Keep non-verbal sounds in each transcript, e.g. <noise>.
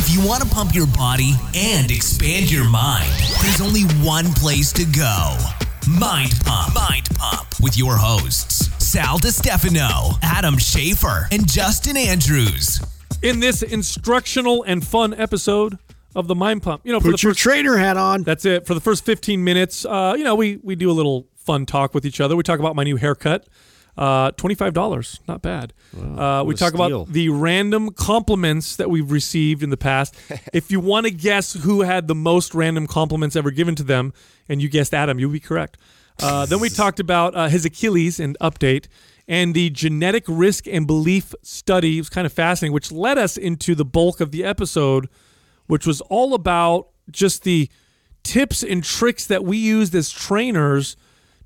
If you want to pump your body and expand your mind, there's only one place to go. Mind Pump. Mind Pump with your hosts, Sal DiStefano, Adam Schafer, and Justin Andrews. in this instructional and fun episode of the Mind Pump. You know, for Put the your first, trainer hat on. that's it. For the first 15 minutes, uh, you know, we we do a little fun talk with each other. We talk about my new haircut. Uh, $25, not bad. uh, we talk steal. about the random compliments that we've received in the past. <laughs> if you want to guess who had the most random compliments ever given to them, and you guessed Adam, you'll be correct. Uh, then we <laughs> talked about uh, his Achilles and update, and the genetic risk and belief study. It was kind of fascinating, which led us into the bulk of the episode, which was all about just the tips and tricks that we used as trainers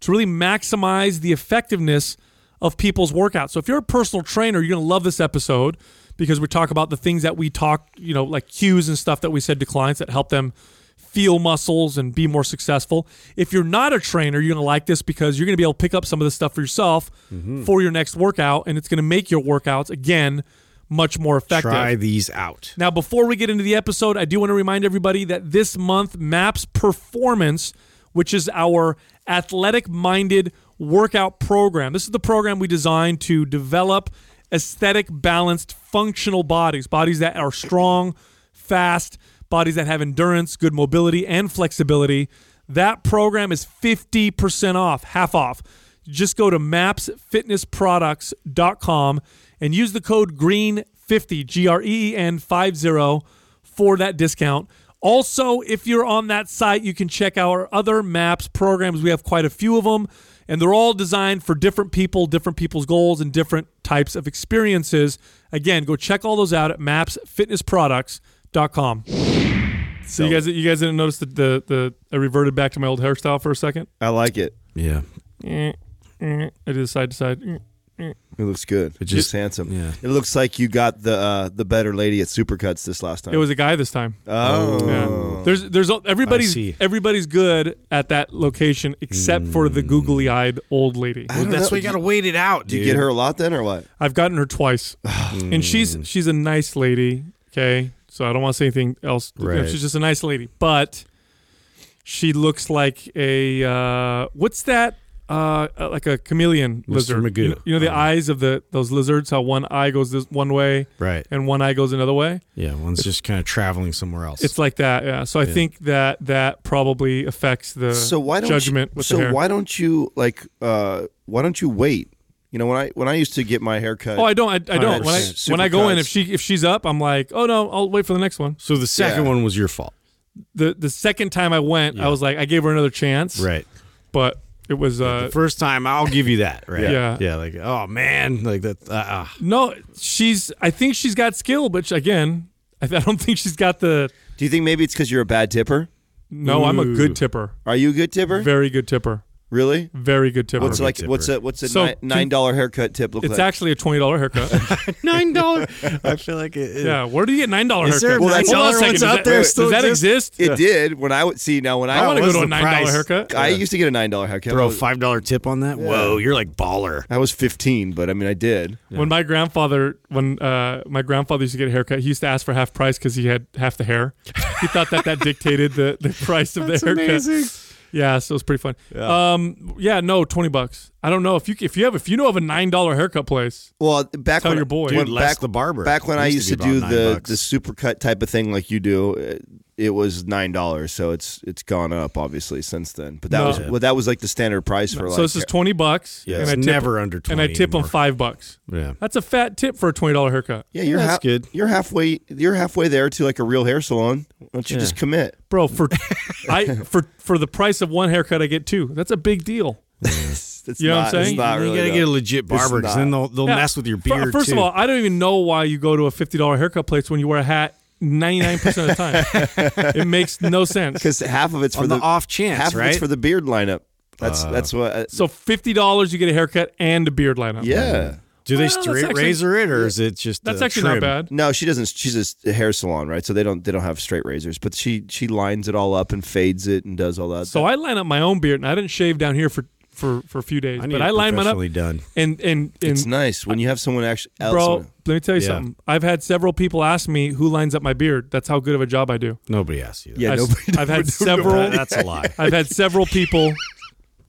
to really maximize the effectiveness of people's workouts. So if you're a personal trainer, you're going to love this episode because we talk about the things that we talk, you know, like cues and stuff that we said to clients that help them feel muscles and be more successful. If you're not a trainer, you're going to like this because you're going to be able to pick up some of this stuff for yourself mm-hmm. for your next workout and it's going to make your workouts again much more effective. Try these out. Now, before we get into the episode, I do want to remind everybody that this month, MAPS Performance, which is our athletic minded workout program, this is the program we designed to develop aesthetic, balanced, functional bodies, bodies that are strong, fast, bodies that have endurance, good mobility, and flexibility. That program is 50% off, half off. Just go to mapsfitnessproducts.com and use the code GREEN50, G R E E N 50 for that discount. Also, if you're on that site, you can check our other MAPS programs. We have quite a few of them, and they're all designed for different people, different people's goals, and different types of experiences. Again, go check all those out at mapsfitnessproducts.com. So you guys, you guys didn't notice that the, the I reverted back to my old hairstyle for a second. I like it. Yeah. Eh, eh, I did side to side. It looks good. It just- just handsome. yeah. It looks like you got the uh, the better lady at Supercuts this last time. It was a guy this time. oh. Yeah. There's there's everybody's everybody's good at that location except for the googly eyed old lady. I Well, don't that's know. why you got to wait it out, Do dude. you get her a lot then, or what? I've gotten her twice, <sighs> and she's she's a nice lady. Okay, so I don't want to say anything else. You know, Right. she's just a nice lady, but she looks like a uh, what's that? Uh, uh, like a chameleon lizard. Magoo. You know, you know the Oh. eyes of the those lizards. How one eye goes this one way Right. and one eye goes another way. Yeah. One's just kind of traveling somewhere else. It's like that. Yeah. So I Yeah. think that that probably affects the So why don't judgment you, with so the hair. why don't you like uh why don't you wait? You know when I when I used to get my hair cut. Oh, I don't. I, I don't. When I when I go in, if she if she's up, I'm like, oh no, I'll wait for the next one. so the second Yeah. one was your fault. The the second time I went, Yeah. I was like, I gave her another chance, Right. but it was uh the first time, I'll give you that. Right. Yeah. Yeah. Like, oh, man. Like that. Uh, uh. no. She's. I think she's got skill, but she- again, I, I don't think she's got the. Do you think maybe it's because you're a bad tipper? No, I'm a good tipper. Are you a good tipper? Very good tipper. Really? Very good tip. What's good like tipper. what's a what's a So, ni- nine dollar haircut tip look it's like? actually a twenty dollar haircut. <laughs> <laughs> Nine dollars. I feel like it. yeah. Where do you get nine dollar Is there haircut? Well, that's- Hold on a $9 second. ones out that- there Does that exist? exist? it did when I would see now when I, I want to go to a nine dollar haircut. I used to get a nine dollar haircut. Throw a five dollar tip on that. Whoa, you're like baller. I was fifteen, but I mean I did. When my grandfather, when uh, my grandfather used to get a haircut, he used to ask for half price because he had half the hair. He thought that that <laughs> dictated the, the price of the haircut. Yeah, so it was pretty fun. Yeah. Um, yeah, no, twenty bucks. I don't know if you if you have if you know of a nine dollar haircut place. Well, back Tell when your boy. when Dude, Les back, the barber. back when I used used to to do about the nine bucks. the supercut type of thing like you do, it, it was nine dollars. So it's it's gone up obviously since then. But that No. was well, that was like the standard price for like. so this is twenty bucks. Yeah, and it's I tip, never under And I 20 tip them five bucks. Yeah. That's a fat tip for a twenty dollar haircut, yeah, you're That's half, good. You're halfway. You're halfay there to like a real hair salon. Why don't you Yeah. just commit? bro. For <laughs> I for for the price of one haircut, I get two. That's a big deal. It's You know what I'm saying? It's not you really gotta though. get a legit barber because then they'll they'll Yeah. mess with your beard First too. of all, I don't even know why you go to a fifty dollar haircut place when you wear a hat ninety nine percent of the time. <laughs> it makes no sense. because half of it's for on the, the, off chance, half right? of it's for the beard lineup. That's that's what. Uh, So fifty dollars, you get a haircut and a beard lineup. yeah. Do they Well, that's straight actually- razor it or is it just That's uh, actually trim? not bad. No, she doesn't. She's a hair salon, right? So they don't they don't have straight razors, but she she lines it all up and fades it and does all that. So I line up my own beard, and I didn't shave down here for for for a few days. I need but it I line mine up professionally done. and and and It's nice when you have someone actually. else bro. in. Let me tell you Yeah. something. I've had several people ask me who lines up my beard. That's how good of a job I do. Nobody asks you. That. Yeah, I, nobody- have had <laughs> nobody- several. that's a lie. I've had several people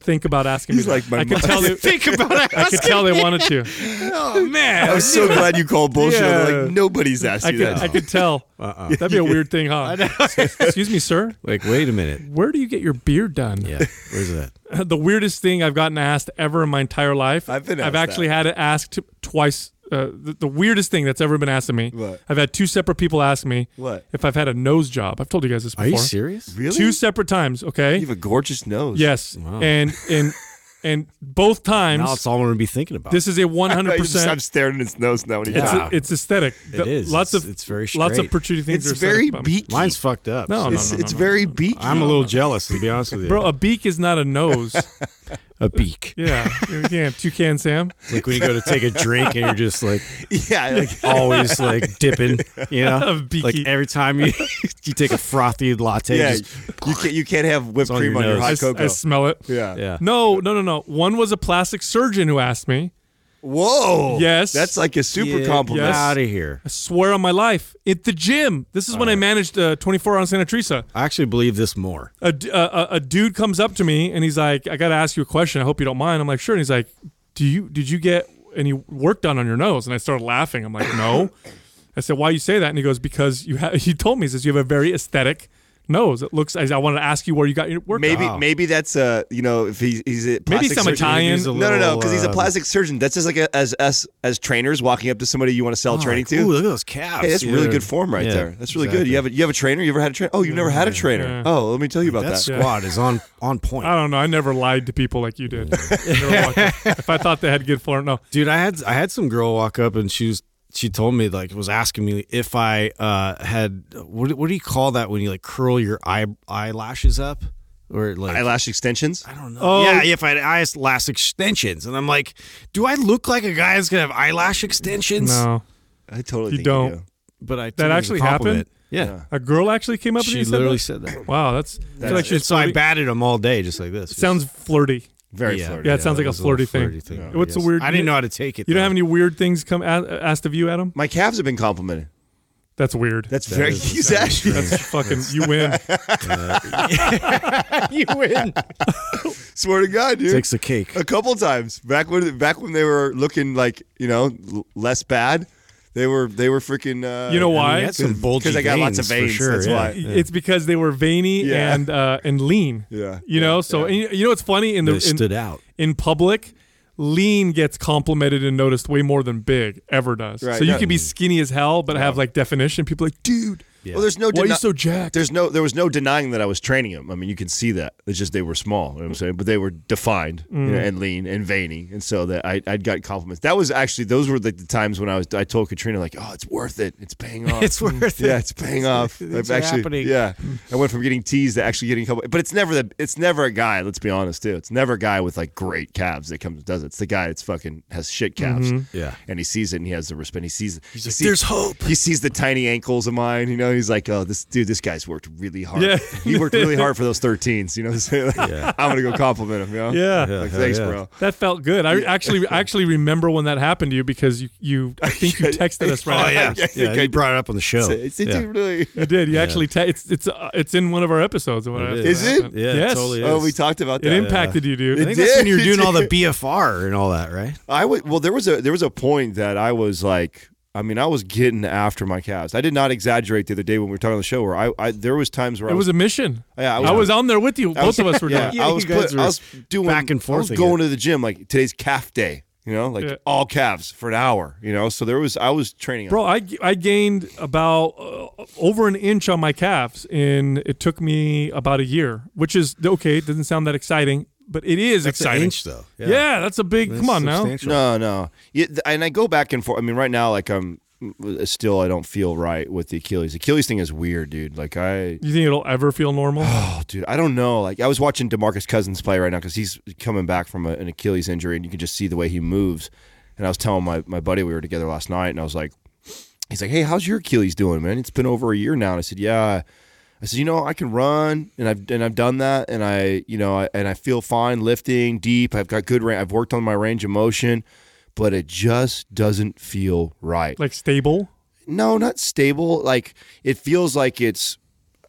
think about asking He's me. like my I could tell they, <laughs> Think about it. <laughs> I could tell they wanted to. <laughs> Oh man, I was so glad you called bullshit. Yeah. Like nobody's asked I you could, that. I could tell. Uh-uh. That'd be a weird thing, huh? Excuse me, sir. Like, wait a minute. Where do you get your beard done? Yeah, where's that? the weirdest thing I've gotten asked ever in my entire life. I've been I've actually that. had it asked twice. Uh, the, the weirdest thing that's ever been asked of me. What? I've had two separate people ask me What? if I've had a nose job. I've told you guys this Are before. you serious? really? Two separate times. Okay. You have a gorgeous nose. yes. Wow. And and <laughs> and both times. Now it's all I'm gonna be thinking about. this is a <laughs> one hundred I just, I'm percent. staring at his nose now when It's talks. Wow. it's aesthetic. It is. Lots of it's very lots of protruding things. It's are very aesthetic about- beaky. Mine's fucked up. No, so- no, it's no, it's no. very beaky. I'm a little jealous to be honest with you. Bro, a beak is not a nose. <laughs> a beak. <laughs> yeah, you can't. Toucan Sam. Like when you go to take a drink and you're just like <laughs> yeah, like, always like dipping, you know? <laughs> A beaky. Like every time you you take a frothy latte, yeah. just, You can't you can't have whipped on cream your on your nose. I, hot s- cocoa. I smell it. yeah. yeah. No, no, no, no. One was a plastic surgeon who asked me. Whoa. Yes. That's like a super Get compliment. Yes. out of here. I swear on my life, at the gym. This is when I managed uh, 24 on Santa Teresa. I actually believe this more. A a dude comes up to me and he's like, "I got to ask you a question. I hope you don't mind." I'm like, "Sure." And he's like, "Do you did you get any work done on your nose?" And I started laughing. I'm like, "No." <coughs> I said, "Why you say that?" And he goes, "Because you have." <laughs> He told me, he says, "You have a very aesthetic nose. It looks." I, I wanted to ask you where you got your work. Maybe done. maybe that's a you know if he's he's a maybe some surgeon- Italian. He's a No, no, no, little, because he's a um, plastic surgeon. That's just like a, as us as trainers walking up to somebody you want to sell training to. Ooh, look at those calves. Hey, that's really good form right Yeah, there. That's really exactly. good. You have a, you have a trainer. You ever had a trainer? Oh, you've never had a trainer. Yeah. Oh, let me tell you about That that. squad is on on point. <laughs> I don't know. I never lied to people like you did. Never walked up. if I thought they had good form, no. Dude, I had I had some girl walk up and she was she told me like was asking me if I uh had what what do you call that when you like curl your eye eyelashes up or like Eyelash extensions. I don't know. Oh. yeah, if I had eyelash extensions, and I'm like, do I look like a guy that's gonna have eyelash extensions? No. I totally You think don't. You do. but I That it a actually happened? Yeah, A girl actually came up she and you said literally that? said that. Wow, that's, I feel That's- like she's so I batted them all day, just like this. sounds flirty. Very yeah, flirty. Yeah, it sounds like a was little flirty thing. thing. Yeah. What's the weird- I didn't know how to take it. You don't have any weird things come a- asked of you, Adam? My calves have been complimented. That's weird. That's That very is- he's that is actually That's fucking you win. <laughs> you win. <laughs> swear to God, dude. Takes the cake. a couple times back when back when they were looking like you know l- less bad. They were they were freaking. Uh, You know why? you had Because I got lots of veins, veins. for sure, that's yeah. why. It's because they were veiny Yeah. and uh, and lean. <laughs> Yeah. You know, so and you, you know what's funny in the They in, stood out. in public, lean gets complimented and noticed way more than big ever does. Right, so you yeah. can be skinny as hell but have like definition. People are like, dude, Yeah. Well, there's no. why are you so jacked? There's no. There was no denying that I was training them. I mean, you can see that. It's just they were small. You know what I'm saying, but they were defined you Mm. know, and lean and veiny, and so that I I'd got compliments. That was actually those were the, the times when I was. I told Katrina like, oh, it's worth it. It's paying <laughs> off. It's worth it. Yeah, it's paying off. It's I've actually, happening. yeah, I went from getting teased to actually getting a couple. But it's never the. It's never a guy. Let's be honest too. It's never a guy with like great calves that comes does it. It's the guy that's fucking has shit calves. Yeah. and he sees it and he has the respect. He sees. He's like, "There's hope." He sees the tiny ankles of mine. You know, he's like, oh, this dude, this guy's worked really hard. Yeah. he worked really hard for those <laughs> 13s. You know, so, like, I'm gonna go compliment him. You know? Yeah. Yeah, like thanks, yeah. bro. That felt good. I actually I actually remember when that happened to you because you you I think you <laughs> texted us right. Oh yeah, <laughs> afterwards. yeah. You brought it up on the show. It's, it's yeah. really. You did. You actually te- it's it's uh, it's in one of our episodes. Or whatever. It Is it? Yeah, it yes. totally Oh, we talked about It that. impacted you, dude. I It think that's when did. you were doing all the. BFR and all that, right? I would. Well, there was a there was a point that I was like. I mean, I was getting after my calves. I did not exaggerate the other day when we were talking on the show. Where I, I there was times where It I was a mission. Yeah, I I was- was, on there with you. Both was- of us were Yeah, doing. Yeah, I was put, were I was doing back and forth. I was again. going to the gym like today's calf day. You know, like Yeah. all calves for an hour. You know, so there was I was training. Bro, I, I gained about uh, over an inch on my calves, and it took me about a year, which is okay. It doesn't sound that exciting, but it is That's an exciting. inch, though. Yeah. that's a big. That's come on now. No, no. Yeah, and I go back and forth. I mean, right now, like I'm still I don't feel right with the Achilles. Achilles thing is weird, dude. Like I, You think it'll ever feel normal? oh, dude, I don't know. Like I was watching Demarcus Cousins play right now because he's coming back from a, an Achilles injury, and you can just see the way he moves. And I was telling my my buddy we were together last night, and I was like, he's like, hey, how's your Achilles doing, man? It's been over a year now. And I said, yeah. I said, you know, I can run, and I've and I've done that, and I, you know, I, and I feel fine lifting deep. I've got good. Ra- I've worked on my range of motion, but it just doesn't feel right. Like stable. no, not stable. Like it feels like it's.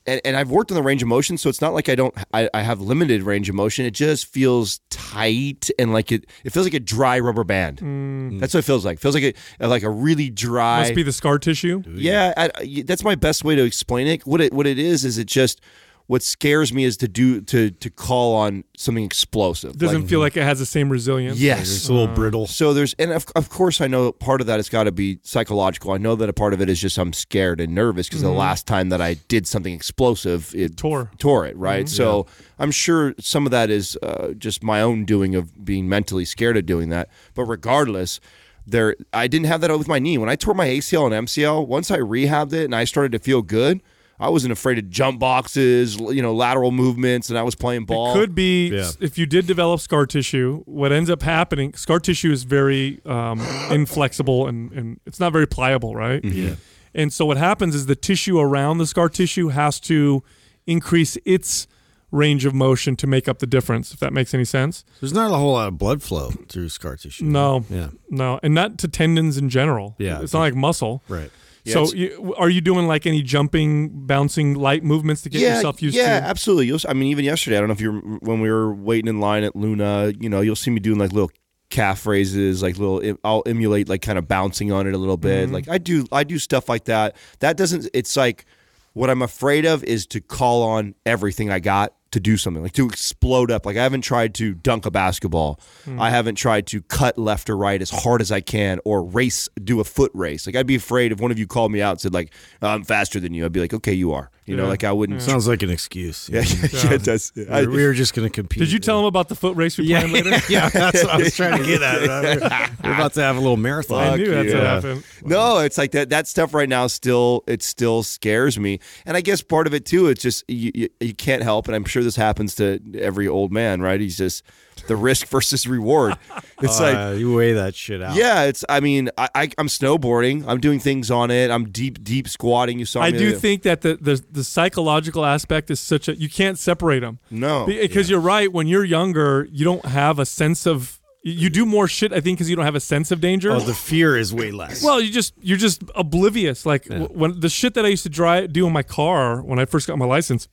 And, and I've worked on the range of motion, so it's not like I don't. I, I have limited range of motion. It just feels tight and like it. It feels like a dry rubber band. Mm. Mm. That's what it feels like. It feels like a like a really dry. Must be the scar tissue. Yeah, I, I- that's my best way to explain it. What it what it is is it just what scares me is to do to to call on something explosive. Doesn't Like- feel like it has the same resilience. yes. It's a little uh, brittle. So there's and of, of course I know part of that has got to be psychological. I know that a part of it is just I'm scared and nervous because the mm-hmm. last time that I did something explosive, it Tore. tore it right. Mm-hmm. So I'm sure some of that is uh, just my own doing of being mentally scared of doing that. But regardless. There, I didn't have that with my knee. When I tore my ACL and MCL, once I rehabbed it and I started to feel good, I wasn't afraid of jump boxes, you know, lateral movements, and I was playing ball. Could be Yeah. if you did develop scar tissue. What ends up happening, scar tissue is very um, inflexible and, and it's not very pliable, right? Mm-hmm. Yeah. And so what happens is the tissue around the scar tissue has to increase its range of motion to make up the difference. If that makes any sense. There's not a whole lot of blood flow through scar tissue. No, Yeah. no, and not to tendons in general. Yeah. it's not like muscle. Right. Yeah, so, you, are you doing like any jumping, bouncing, light movements to get yourself used yeah, to? Yeah, absolutely. You'll, I mean, even yesterday, I don't know if you are when we were waiting in line at Luna, you know, you'll see me doing like little calf raises, like little. I'll emulate like kind of bouncing on it a little bit. Mm-hmm. Like I do, I do stuff like that. That doesn't. It's like what I'm afraid of is to call on everything I got to do something like to explode up like i haven't tried to dunk a basketball Hmm. i haven't tried to cut left or right as hard as i can or race do a foot race like i'd be afraid if one of you called me out and said like i'm faster than you i'd be like okay you are you know like i wouldn't Sounds like an excuse. yeah, yeah, it does. I- we were just going to compete. Did you tell him about the foot race we Yeah, plan later? <laughs> yeah, that's what I was trying to get at. <laughs> We're about to have a little marathon. I knew that's what happened. no, it's like that. That stuff right now still it still scares me, and I guess part of it too. It's just you, you, you can't help, and I'm sure this happens to every old man, right? He's just the risk <laughs> versus reward. It's like Uh, you weigh that shit out. yeah, it's. I mean, I, I I'm snowboarding. I'm doing things on it. I'm deep deep squatting. You saw I me. do the- think that the, the the psychological aspect is such a you can't separate them. no because you're right. When you're younger, you don't have a sense of you do more shit. I think because you don't have a sense of danger. Oh, the fear is way less. well, you just you're just oblivious. Like w- when the shit that I used to drive do in my car when I first got my license.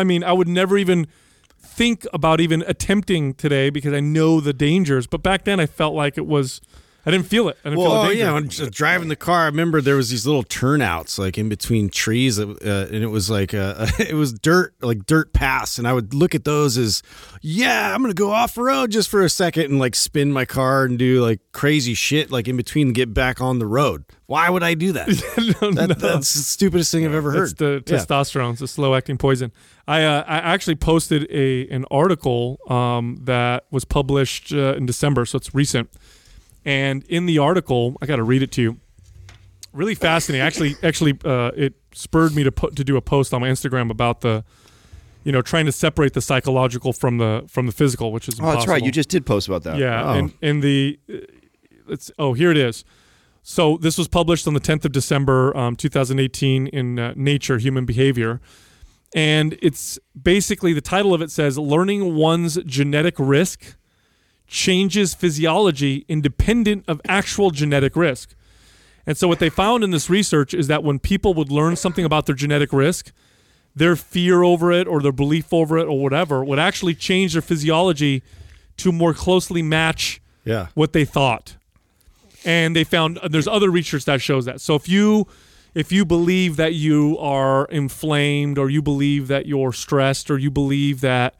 I mean, I would never even think about even attempting today because I know the dangers. But back then, I felt like it was. I didn't feel it. I didn't feel Well, oh, yeah, when just driving the car, I remember there was these little turnouts like in between trees, uh, and it was like uh, <laughs> it was dirt, like dirt paths, and I would look at those as, yeah, I'm gonna go off road just for a second and like spin my car and do like crazy shit like in between and get back on the road. Why would I do that? <laughs> No, That- no. That's the stupidest thing I've ever heard. It's the Yeah. testosterone. It's a slow acting poison. I uh, I actually posted a an article um, that was published uh, in December, so it's recent. And in the article, I got to read it to you. Really fascinating. Actually, actually, uh, it spurred me to put to do a post on my Instagram about the, you know, trying to separate the psychological from the from the physical, which is Oh, that's right. You just did post about that. Yeah, Oh. and and the it's oh here it is. So this was published on the 10th of December, um, 2018, in uh, Nature: Human Behavior, and it's basically the title of it says "Learning One's Genetic Risk Changes Physiology Independent of Actual Genetic Risk." And so what they found in this research is that when people would learn something about their genetic risk, their fear over it or their belief over it or whatever would actually change their physiology to more closely match yeah. what they thought. And they found uh, there's other research that shows that. So if you if you believe that you are inflamed or you believe that you're stressed or you believe that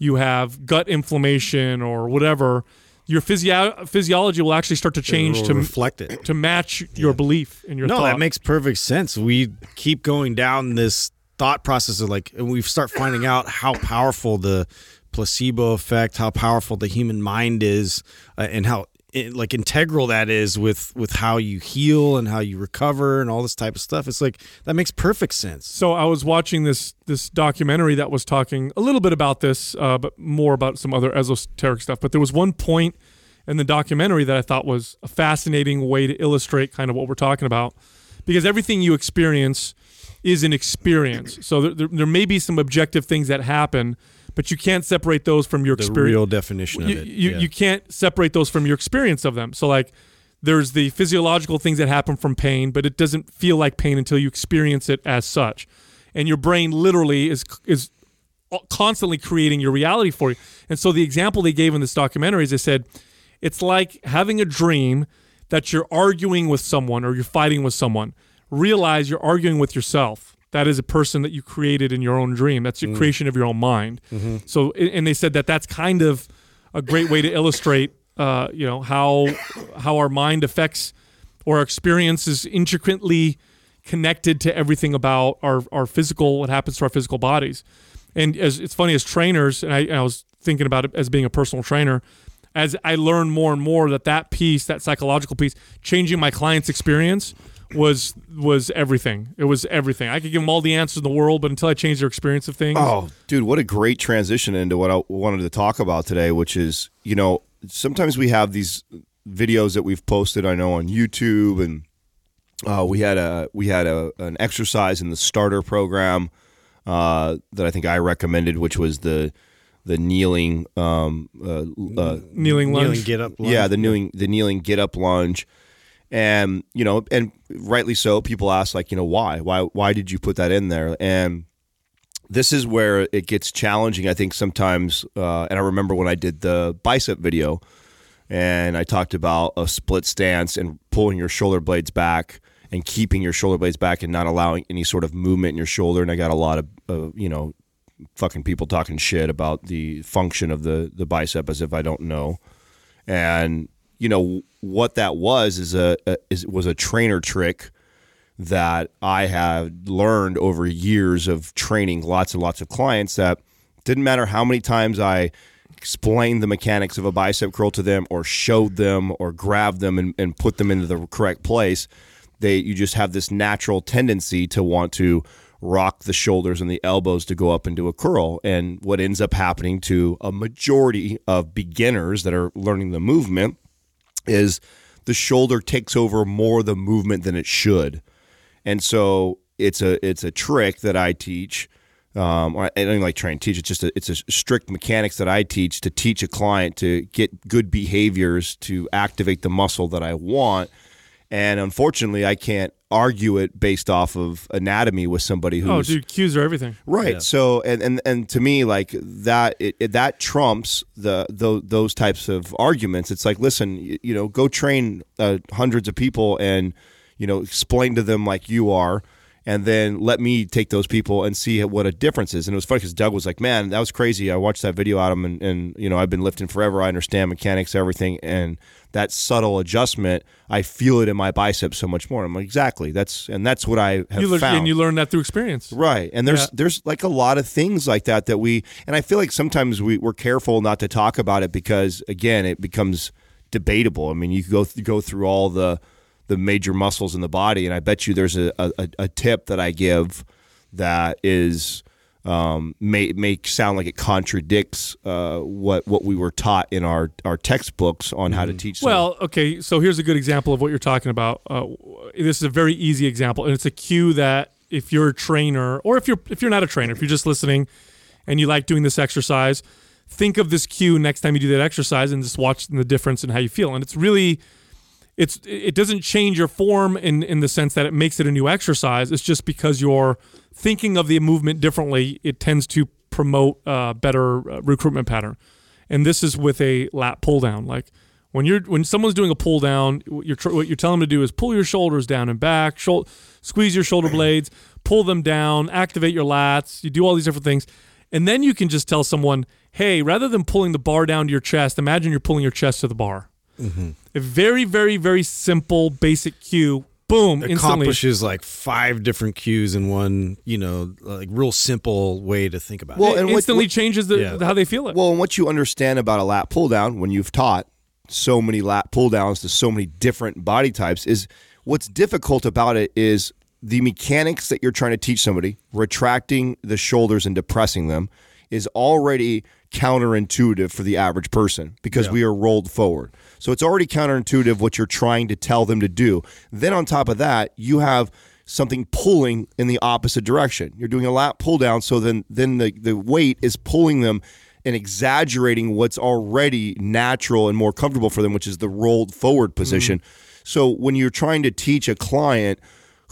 you have gut inflammation or whatever, your physio- physiology will actually start to change to reflect it. to match your belief and your no, thought. that makes perfect sense. We keep going down this thought process of like, and we start finding out how powerful the placebo effect, how powerful the human mind is, uh, and how it, like integral that is with with how you heal and how you recover and all this type of stuff. It's like that makes perfect sense. So I was watching this this documentary that was talking a little bit about this, uh, but more about some other esoteric stuff. But there was one point in the documentary that I thought was a fascinating way to illustrate kind of what we're talking about, because everything you experience is an experience. So there, there, there may be some objective things that happen, but you can't separate those from your The experience. real definition you, of it. you, yeah. you can't separate those from your experience of them. So like there's the physiological things that happen from pain, but it doesn't feel like pain until you experience it as such. And your brain literally is is constantly creating your reality for you. And so the example they gave in this documentary is they said it's like having a dream that you're arguing with someone or you're fighting with someone. Realize you're arguing with yourself. That is a person that you created in your own dream. That's your creation of your own mind. So, and they said that that's kind of a great way to illustrate, uh, you know, how how our mind affects or our experience is intricately connected to everything about our our physical, what happens to our physical bodies. And as it's funny as trainers, and I, and I was thinking about it as being a personal trainer, as I learn more and more that that piece, that psychological piece, changing my client's experience was was everything. It was everything. I could give them all the answers in the world, but until I changed their experience of things, Oh, dude, what a great transition into what I wanted to talk about today, which is, you know, sometimes we have these videos that we've posted, I know on YouTube and uh, we had a we had a an exercise in the starter program uh, that I think I recommended, which was the the kneeling um, uh, uh, kneeling lunge. Kneeling, get up. yeah, the kneeling the kneeling get up lunge. And you know, and rightly so, people ask like, you know, why? Why why did you put that in there? And this is where it gets challenging, I think sometimes uh, and I remember when I did the bicep video and I talked about a split stance and pulling your shoulder blades back and keeping your shoulder blades back and not allowing any sort of movement in your shoulder and I got a lot of uh, you know fucking people talking shit about the function of the the bicep as if I don't know. And you know what that was is a, a is was a trainer trick that I had learned over years of training lots and lots of clients that didn't matter how many times I explained the mechanics of a bicep curl to them or showed them or grabbed them and, and put them into the correct place they you just have this natural tendency to want to rock the shoulders and the elbows to go up into a curl. And what ends up happening to a majority of beginners that are learning the movement is the shoulder takes over more of the movement than it should and so it's a it's a trick that I teach. Um, I don't even like try and teach. It's just a, it's a strict mechanics that I teach to teach a client to get good behaviors to activate the muscle that I want. And unfortunately, I can't argue it based off of anatomy with somebody who's oh, dude, cues are everything. Right. So and, and and to me like that it, it- that trumps the, those those types of arguments. It's like listen, you, you know, go train uh, hundreds of people and you know explain to them like you are and then let me take those people and see what a difference is. And it was funny because Doug was like, "Man, that was crazy." I watched that video out of him, and, and you know, I've been lifting forever. I understand mechanics, everything, and that subtle adjustment, I feel it in my biceps so much more. I'm like, exactly. That's and that's what I have You learn, found. and you learn that through experience. Right. And there's Yeah. there's like a lot of things like that that we and I feel like sometimes we, we're careful not to talk about it because again it becomes debatable. I mean you go th- go through all the the major muscles in the body and I bet you there's a, a, a tip that I give that is um, may may sound like it contradicts uh, what what we were taught in our, our textbooks on how to teach. some- Well, okay, so here's a good example of what you're talking about. Uh, this is a very easy example, and it's a cue that if you're a trainer, or if you're if you're not a trainer, if you're just listening, and you like doing this exercise, think of this cue next time you do that exercise, and just watch the difference in how you feel. And it's really, it's it doesn't change your form in in the sense that it makes it a new exercise. It's just because you're thinking of the movement differently. It tends to promote a better uh, recruitment pattern and this is with a lat pull down. Like when you're when someone's doing a pull down, what you're what you're telling them to do is pull your shoulders down and back, shou- squeeze your shoulder blades, pull them down, activate your lats. You do all these different things, and then you can just tell someone, hey, rather than pulling the bar down to your chest, imagine you're pulling your chest to the bar. Mm-hmm. A very very very simple basic cue. Boom! Instantly. accomplishes like five different cues in one, you know, like real simple way to think about Well, it. and It instantly what- changes the, Yeah. how they feel it. Well, and what you understand about a lat pull down when you've taught so many lat pull downs to so many different body types is what's difficult about it is the mechanics that you're trying to teach somebody, retracting the shoulders and depressing them, is already counterintuitive for the average person because we are rolled forward. So it's already counterintuitive what you're trying to tell them to do. Then on top of that, you have something pulling in the opposite direction. You're doing a lat pull down, so then then the, the weight is pulling them and exaggerating what's already natural and more comfortable for them, which is the rolled forward mm-hmm. position. So when you're trying to teach a client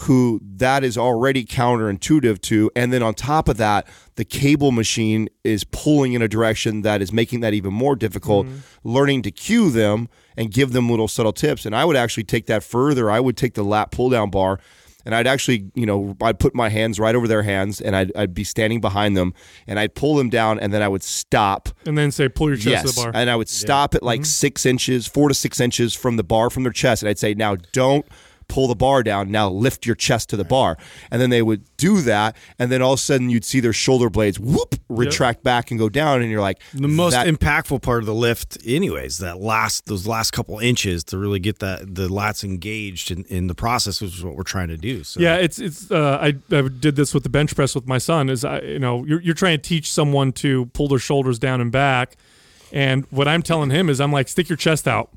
who that is already counterintuitive to, and then on top of that, the cable machine is pulling in a direction that is making that even more difficult, mm-hmm. learning to cue them and give them little subtle tips. And I would actually take that further. I would take the lat pull down bar and I'd actually, you know, I'd put my hands right over their hands and I'd, I'd be standing behind them and I'd pull them down and then I would stop. And then say, pull your chest yes. to the bar. And I would stop at like mm-hmm. six inches, four to six inches from the bar from their chest. And I'd say, now don't pull the bar down. Now lift your chest to the bar. And then they would do that. And then all of a sudden you'd see their shoulder blades whoop, retract back and go down. And you're like, The most that- impactful part of the lift, anyways, that last those last couple inches to really get that the lats engaged in, in the process, which is what we're trying to do. So Yeah, it's it's. Uh, I, I did this with the bench press with my son. Is I you know you're you're trying to teach someone to pull their shoulders down and back, and what I'm telling him is I'm like stick your chest out,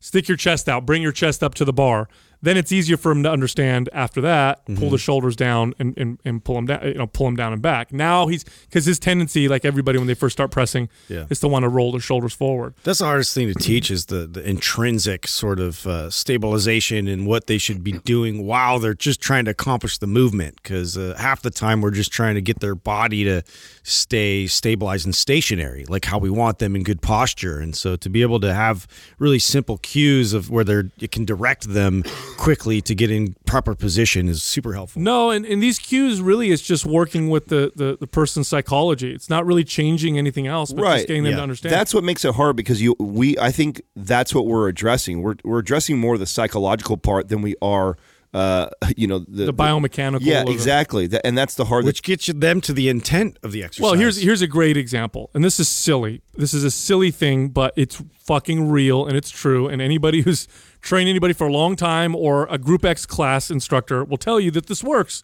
stick your chest out, bring your chest up to the bar. Then it's easier for him to understand after that. Pull the shoulders down and, and, and pull him down. You know, pull him down and back. Now he's because his tendency, like everybody when they first start pressing, Yeah. is to want to roll their shoulders forward. That's the hardest thing to teach is the, the intrinsic sort of uh, stabilization and what they should be doing while they're just trying to accomplish the movement. Because uh, half the time we're just trying to get their body to stay stabilized and stationary, like how we want them in good posture. And so to be able to have really simple cues of where they're, you can direct them quickly to get in proper position is super helpful. No, and, and these cues really is just working with the, the, the person's psychology. It's not really changing anything else, but Right, just getting them yeah. to understand. That's what makes it hard because you we I think that's what we're addressing. We're we're addressing more the psychological part than we are uh <laughs> you know the, the biomechanical. Yeah, or the- exactly. That, and that's the hard Which gets you them to the intent of the exercise. Well, here's here's a great example, and this is silly. This is a silly thing, but it's fucking real and it's true. And anybody <laughs> who's trained anybody for a long time or a Group X class instructor will tell you that this works.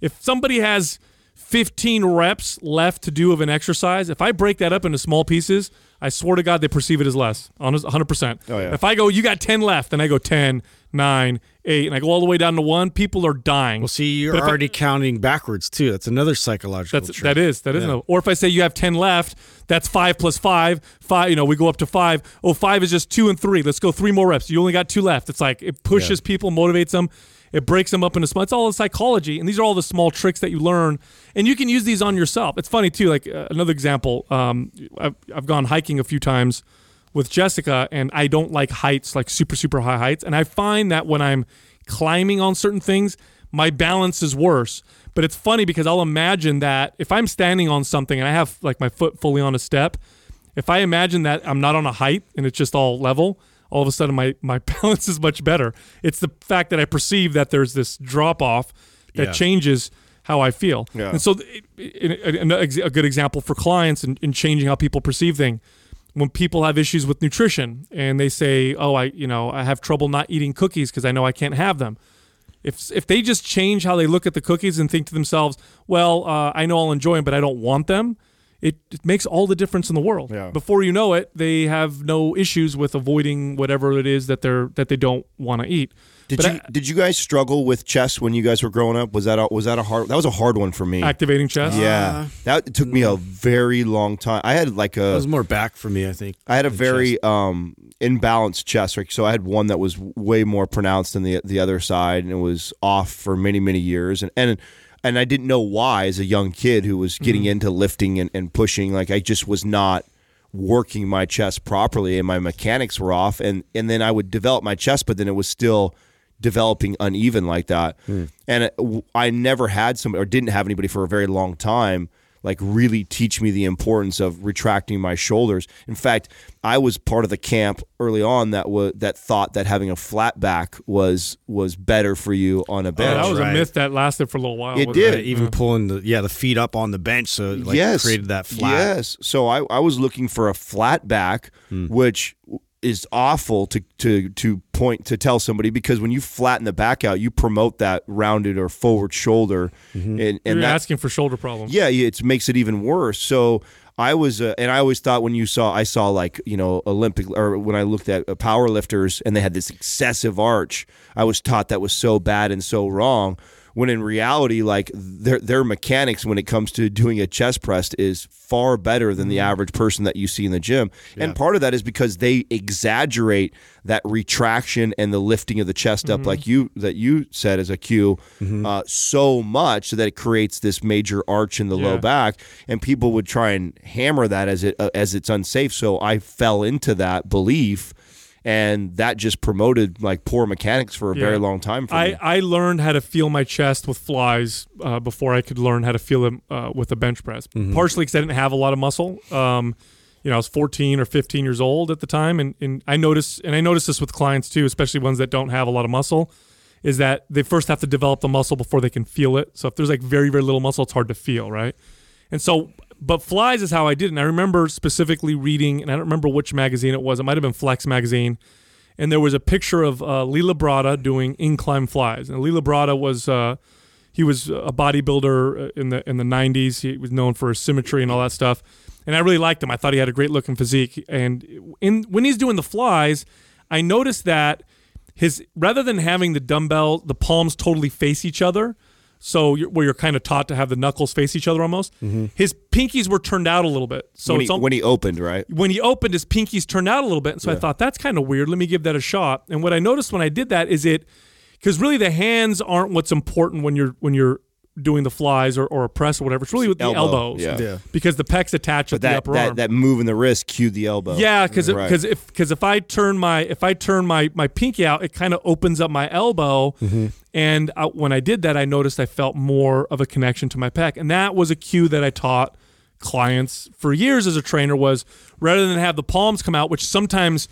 If somebody has 15 reps left to do of an exercise, if I break that up into small pieces, I swear to God they perceive it as less. 100%. Oh, yeah. If I go, you got 10 left, and I go 10, 9, 8, and I go all the way down to 1, people are dying. Well, see, you're if I- already counting backwards too. That's another psychological. That's trick. that is that is Yeah. no. Or if I say you have ten left, that's five plus five. Five, you know, we go up to five. Oh, five is just two and three. Let's go three more reps. You only got two left. It's like it pushes people, motivates them. It breaks them up into small. It's all in psychology, and these are all the small tricks that you learn, and you can use these on yourself. It's funny too. Like uh, another example, um, I've I've gone hiking a few times with Jessica, and I don't like heights, like super super high heights, and I find that when I'm climbing on certain things, my balance is worse. But it's funny because I'll imagine that if I'm standing on something and I have like my foot fully on a step, if I imagine that I'm not on a height and it's just all level, all of a sudden my, my <laughs> balance is much better. It's the fact that I perceive that there's this drop off that Yeah. changes how I feel. Yeah. And so it, it, it- a good example for clients and in changing how people perceive things when people have issues with nutrition and they say, "Oh, I, you know, I have trouble not eating cookies because I know I can't have them." If if they just change how they look at the cookies and think to themselves, "Well, uh, I know I'll enjoy them, but I don't want them," it, it makes all the difference in the world. Yeah. Before you know it, they have no issues with avoiding whatever it is that they're that they don't want to eat. Did But you did you guys struggle with chess when you guys were growing up? Was that a, was that a hard that was a hard one for me. Activating chest. yeah. That took me a very long time. I had like It a was more back for me, I think. I had a than very um, imbalanced chest, right? So I had one that was way more pronounced than the the other side, and it was off for many many years, and and and I didn't know why as a young kid who was getting into lifting and, and pushing. Like I just was not working my chest properly, and my mechanics were off, and and then I would develop my chest, but then it was still developing uneven like that, and it, w- I never had somebody or didn't have anybody for a very long time like really teach me the importance of retracting my shoulders. In fact, I was part of the camp early on that was that thought that having a flat back was was better for you on a Yeah, bench. that was right. a myth that lasted for a little while. It did. Uh, even pulling the yeah the feet up on the bench, so it like yes, created that flat. Yes. So I, I was looking for a flat back, which is awful to, to to point to tell somebody because when you flatten the back out, you promote that rounded or forward shoulder, and and You're that, asking for shoulder problems. yeah, it makes it even worse. So I was, uh, and I always thought when you saw, I saw like you know Olympic, or when I looked at uh, power lifters and they had this excessive arch, I was taught that was so bad and so wrong. When in reality, like their their mechanics when it comes to doing a chest press is far better than the average person that you see in the gym. And part of that is because they exaggerate that retraction and the lifting of the chest up, like you that you said as a cue, uh, so much so that it creates this major arch in the low back. And people would try and hammer that as it uh, as it's unsafe. So I fell into that belief. And that just promoted like poor mechanics for a Yeah. very long time for I, me. I learned how to feel my chest with flies uh, before I could learn how to feel them uh, with a bench press. Mm-hmm. Partially because I didn't have a lot of muscle. Um, you know, I was 14 or 15 years old at the time, and, and I noticed, and I noticed this with clients too, especially ones that don't have a lot of muscle, is that they first have to develop the muscle before they can feel it. So if there's like very very little muscle, it's hard to feel, right? And so, but flies is how I did it. And I remember specifically reading, and I don't remember which magazine it was. It might have been Flex magazine and there was a picture of uh, Lee Labrada doing incline flies. And Lee Labrada was uh, he was a bodybuilder uh, in the in the 90s. He was known for his symmetry and all that stuff. And I really liked him. I thought he had a great looking physique. And in when he's doing the flies, I noticed that his rather than having the dumbbell, the palms totally face each other. So you're, where you're kind of taught to have the knuckles face each other almost. Mm-hmm. His pinkies were turned out a little bit. So when, it's he, al- when he opened, right? when he opened his pinkies turned out a little bit and so i thought that's kind of weird let me give that a shot and what i noticed when i did that is it because really the hands aren't what's important when you're when you're doing the flies or, or a press or whatever it's really with the Elbow, elbows yeah. Yeah. because the pecs attach at But the that, upper that, arm that move in the wrist cued the elbow. yeah, because Right. because if because if I turn my if I turn my my pinky out, it kind of opens up my elbow, mm-hmm. and I, when I did that, I noticed I felt more of a connection to my pec, and that was a cue that I taught clients for years as a trainer was rather than have the palms come out, which sometimes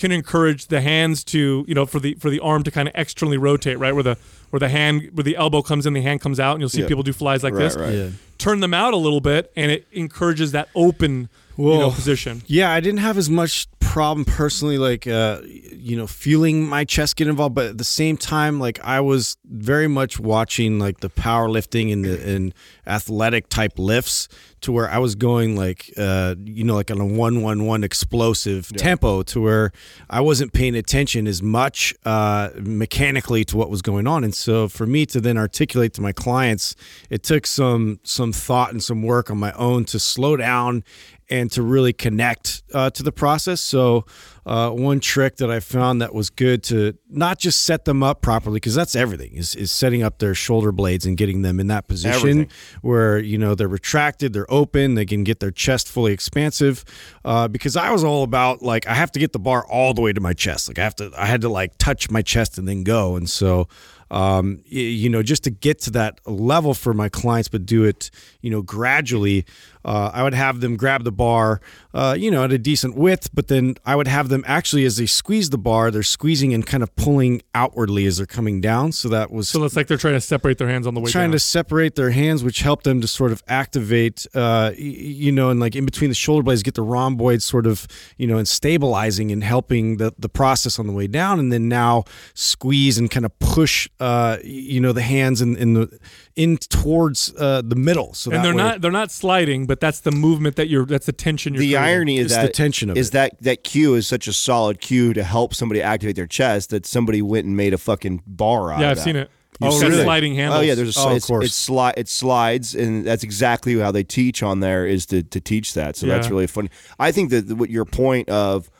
can encourage the hands to you know for the for the arm to kind of externally rotate right where the where the hand where the elbow comes in the hand comes out and you'll see Yeah. people do flies like Right, this right. Yeah. turn them out a little bit and it encourages that open you know position Yeah, I didn't have as much problem personally, like uh, you know, feeling my chest get involved, but at the same time, like I was very much watching like the powerlifting and the and athletic type lifts to where I was going like uh, you know, like on a one one one explosive tempo to where I wasn't paying attention as much uh, mechanically to what was going on, and so for me to then articulate to my clients, it took some some thought and some work on my own to slow down and to really connect uh, to the process. So, uh, one trick that I found that was good to not just set them up properly, because that's everything, is, is setting up their shoulder blades and getting them in that position Everything. where, you know, they're retracted, they're open, they can get their chest fully expansive. Uh, because I was all about, like, I have to get the bar all the way to my chest. Like, I have to, I had to, like, touch my chest and then go. And so, um, you know, just to get to that level for my clients, but do it, you know, gradually. Uh, I would have them grab the bar, uh, you know, at a decent width, but then I would have them actually, as they squeeze the bar, they're squeezing and kind of pulling outwardly as they're coming down. So that was So it's like they're trying to separate their hands on the way trying down. to separate their hands, which helped them to sort of activate, uh, you know, and like in between the shoulder blades, get the rhomboids sort of, you know, and stabilizing and helping the, the process on the way down. And then now squeeze and kind of push, uh, you know, the hands in, in the in towards uh, the middle. So and that they're way- not they're not sliding, but that's the movement that you're that's the tension you're the creating. irony is It's that the tension of is it. that that cue is such a solid cue to help somebody activate their chest that somebody went and made a fucking bar out Yeah, of I've that. seen it. Oh, You've got really? sliding handles. Oh yeah, there's a Oh, of it's, course. it's sli- it slides, and that's exactly how they teach on there is to, to teach that. So that's really funny. I think that what your point of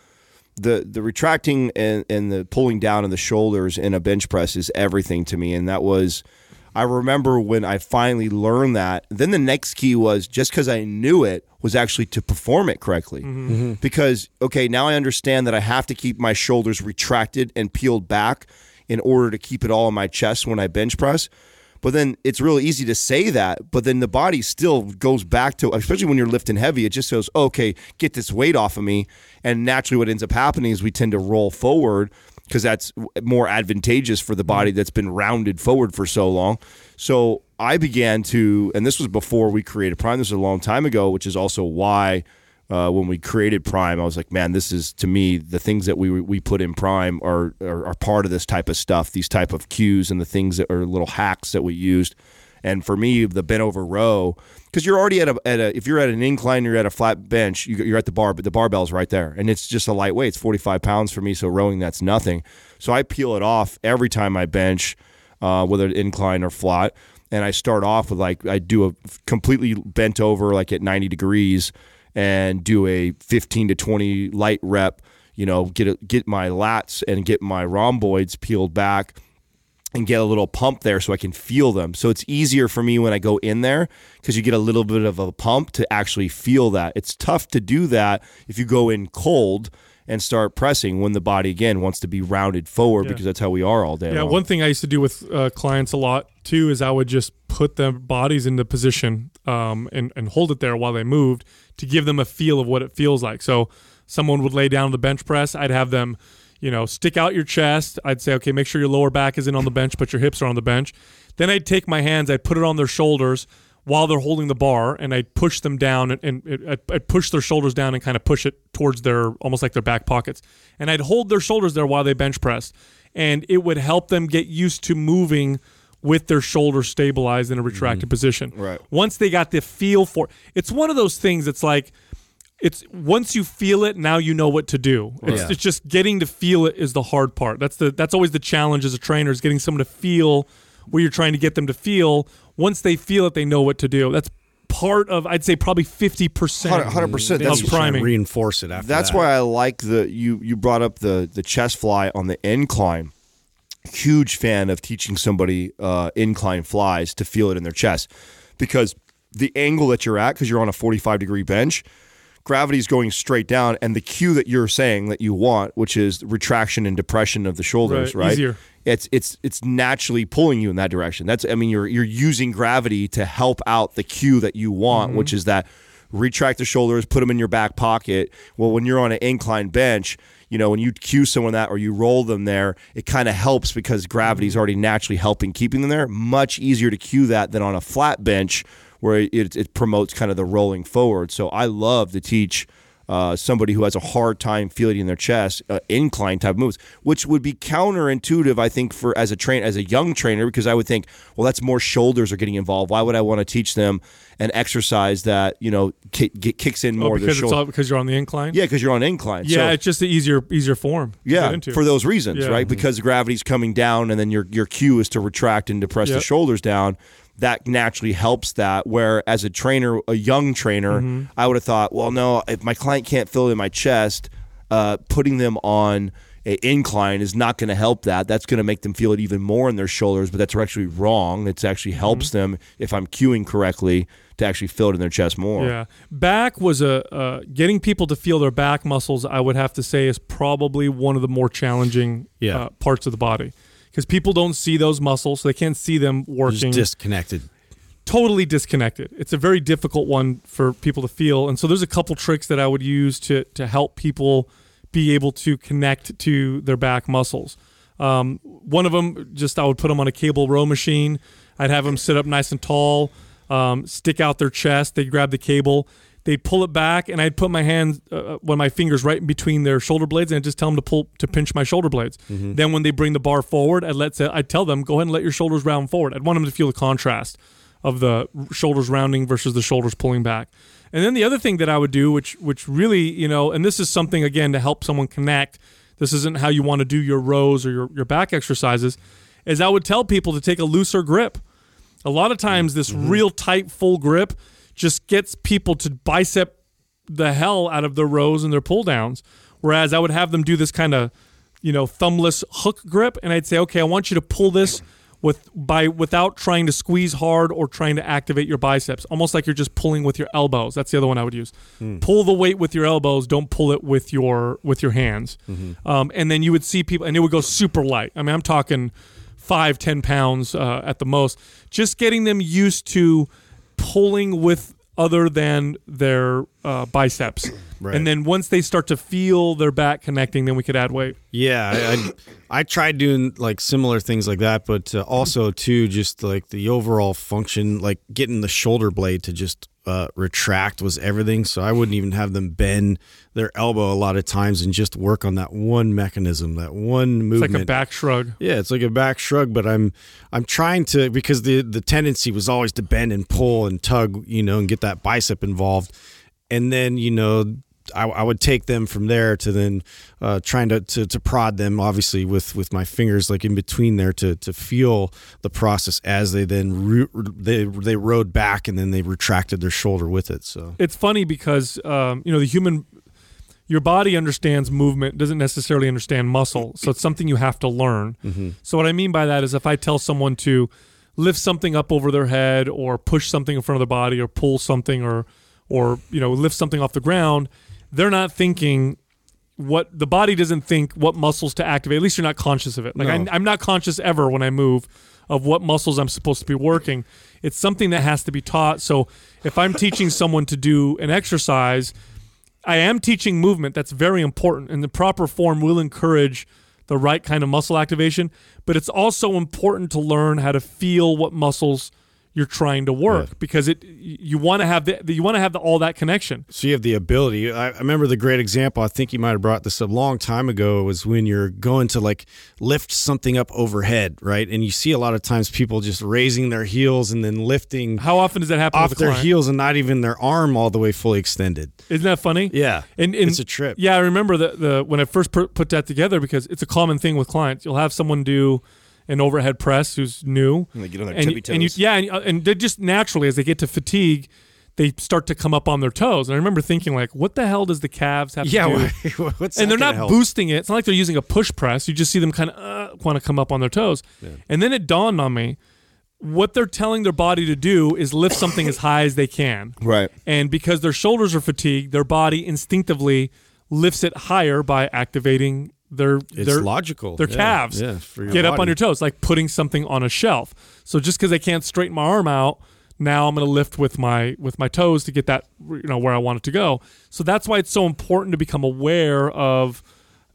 the the retracting and, and the pulling down of the shoulders in a bench press is everything to me, and that was. I remember when I finally learned that. Then the next key was just because I knew it was actually to perform it correctly. Mm-hmm. Mm-hmm. Because okay, now I understand that I have to keep my shoulders retracted and peeled back in order to keep it all in my chest when I bench press. But then it's really easy to say that, but then the body still goes back to, especially when you're lifting heavy, it just goes, okay, get this weight off of me. And naturally, what ends up happening is we tend to roll forward because that's more advantageous for the body that's been rounded forward for so long. So I began to, and this was before we created Prime, this was a long time ago, which is also why uh, when we created Prime, I was like, man, this is to me the things that we we put in Prime are, are are part of this type of stuff, these type of cues and the things that are little hacks that we used. And for me, the bent over row, because you're already at a, at a if you're at an incline, you're at a flat bench, you, you're at the bar, but the barbell's right there, and it's just a lightweight. It's 45 pounds for me, so rowing that's nothing. So I peel it off every time I bench. uh, whether incline or flat. And I start off with like I do a completely bent over like at 90 degrees and do a 15 to 20 light rep. You know, get a, get my lats and get my rhomboids peeled back and get a little pump there so I can feel them. So it's easier for me when I go in there because you get a little bit of a pump to actually feel that. It's tough to do that if you go in cold and start pressing when the body again wants to be rounded forward Yeah. because that's how we are all day. Yeah, long. one thing I used to do with uh, clients a lot too is I would just put their bodies into position um, and and hold it there while they moved to give them a feel of what it feels like. So someone would lay down on the bench press, I'd have them, you know, stick out your chest. I'd say, okay, make sure your lower back isn't on the bench, but your hips are on the bench. Then I'd take my hands, I'd put it on their shoulders while they're holding the bar, and I'd push them down and, and I'd, I'd push their shoulders down and kind of push it towards their almost like their back pockets, and I'd hold their shoulders there while they bench press, and it would help them get used to moving with their shoulders stabilized in a retracted mm-hmm. position. Right. Once they got the feel for it's one of those things. It's like it's once you feel it, now you know what to do. It's, Yeah. it's just getting to feel it is the hard part. That's the that's always the challenge as a trainer is getting someone to feel what you're trying to get them to feel. Once they feel it, they know what to do. That's part of I'd say probably fifty percent. 100%. That's you and priming. reinforce it after. That's that. why I like the you you brought up the the chest fly on the incline. Huge fan of teaching somebody uh, incline flies to feel it in their chest because the angle that you're at because you're on a 45 degree bench gravity is going straight down and the cue that you're saying that you want which is retraction and depression of the shoulders Right, right, easier. it's it's it's naturally pulling you in that direction. That's i mean you're you're using gravity to help out the cue that you want mm-hmm. which is that retract the shoulders put them in your back pocket. Well when you're on an incline bench you know when you cue someone that or you roll them there it kind of helps because gravity is mm-hmm. already naturally helping keeping them there. Much easier to cue that than on a flat bench where it, it promotes kind of the rolling forward so i love to teach uh, somebody who has a hard time feeling in their chest, uh, incline type moves, which would be counterintuitive, I think, for as a train as a young trainer, because I would think, well, that's more shoulders are getting involved. Why would I want to teach them an exercise that you know ki- get, kicks in Oh, more of their because it's all because you're on the incline. yeah, because you're on incline. yeah, So- it's just an easier easier form. to yeah, for those reasons, Yeah. right? Because gravity's coming down, and then your your cue is to retract and depress the shoulders down. That naturally helps that. Where as a trainer, a young trainer, Mm-hmm. I would have thought, well, no, if my client can't feel it in my chest, uh, putting them on an incline is not going to help that. That's going to make them feel it even more in their shoulders. But that's actually wrong. It actually helps Mm-hmm. them if I'm cueing correctly to actually feel it in their chest more. Yeah, back was a uh, getting people to feel their back muscles. I would have to say is probably one of the more challenging Yeah. uh, parts of the body because people don't see those muscles, so they can't see them Just working. disconnected. totally disconnected. It's a very difficult one for people to feel, and so there's a couple tricks that I would use to to help people be able to connect to their back muscles. Um, one of them, just I would put them on a cable row machine. I'd have them sit up nice and tall, um, stick out their chest. They'd grab the cable, they'd pull it back, and I'd put my hands, uh, uh one of my fingers, right in between their shoulder blades, and I'd just tell them to pull to pinch my shoulder blades. Mm-hmm. Then when they bring the bar forward, I'd let I'd tell them go ahead and let your shoulders round forward. I'd want them to feel the contrast of the shoulders rounding versus the shoulders pulling back. And then the other thing that I would do, which which really, you know, and this is something again to help someone connect. This isn't how you want to do your rows or your, your back exercises, is I would tell people to take a looser grip. A lot of times this mm-hmm. real tight full grip just gets people to bicep the hell out of their rows and their pull downs. Whereas I would have them do this kind of, you know, thumbless hook grip, and I'd say, okay, I want you to pull this with by without trying to squeeze hard or trying to activate your biceps, almost like you're just pulling with your elbows. That's the other one I would use. Pull the weight with your elbows. Don't pull it with your with your hands. Um, and then you would see people, and it would go super light. I mean, I'm talking five, ten pounds uh, at the most. Just getting them used to pulling with other than their uh, biceps. <clears throat> Right. And then once they start to feel their back connecting, then we could add weight. Yeah, I, I, I tried doing like similar things like that, but uh, also too just like the overall function, like getting the shoulder blade to just uh, retract was everything. So I wouldn't even have them bend their elbow a lot of times and just work on that one mechanism, that one It's movement. like a back shrug. Yeah, it's like a back shrug, but I'm I'm trying to because the the tendency was always to bend and pull and tug, you know, and get that bicep involved. And then, you know, I, I would take them from there to then uh, trying to, to to prod them, obviously with with my fingers like in between there to to feel the process as they then re- they they rode back and then they retracted their shoulder with it. So it's funny because um, you know the human your body understands movement doesn't necessarily understand muscle so it's something you have to learn Mm-hmm. so what i mean by that is if i tell someone to lift something up over their head or push something in front of their body or pull something or or you know lift something off the ground they're not thinking what the body doesn't think what muscles to activate at least you're not conscious of it like No. I, i'm not conscious ever when i move of what muscles i'm supposed to be working it's something that has to be taught so if i'm teaching someone to do an exercise I am teaching movement. That's very important, and the proper form will encourage the right kind of muscle activation. But it's also important to learn how to feel what muscles you're trying to work because it you want to have the, you want to have the, all that connection. So you have the ability. I, I remember the great example. I think you might have brought this a long time ago. Was when you're going to like lift something up overhead, right? And you see a lot of times people just raising their heels and then lifting How often does that happen off with their client? heels and not even their arm all the way fully extended. Isn't that funny? Yeah, And, and it's a trip. Yeah, I remember the the when I first put that together because it's a common thing with clients. You'll have someone do an overhead press who's new, And they get on their and, tippy you- and you, toes. yeah, and, and they just naturally as they get to fatigue, they start to come up on their toes. And I remember thinking like, what the hell does the calves have Yeah, to do? wha- <laughs> what's and they're not help? boosting it. It's not like they're using a push press. You just see them kind of uh, want to come up on their toes. And then it dawned on me, what they're telling their body to do is lift something as high as they can. Right. And because their shoulders are fatigued, their body instinctively lifts it higher by activating their It's their logical. their Yeah, calves. yeah, Get up on your toes, like putting something on a shelf. So just because I can't straighten my arm out, now I'm going to lift with my with my toes to get that you know where I want it to go. So that's why it's so important to become aware of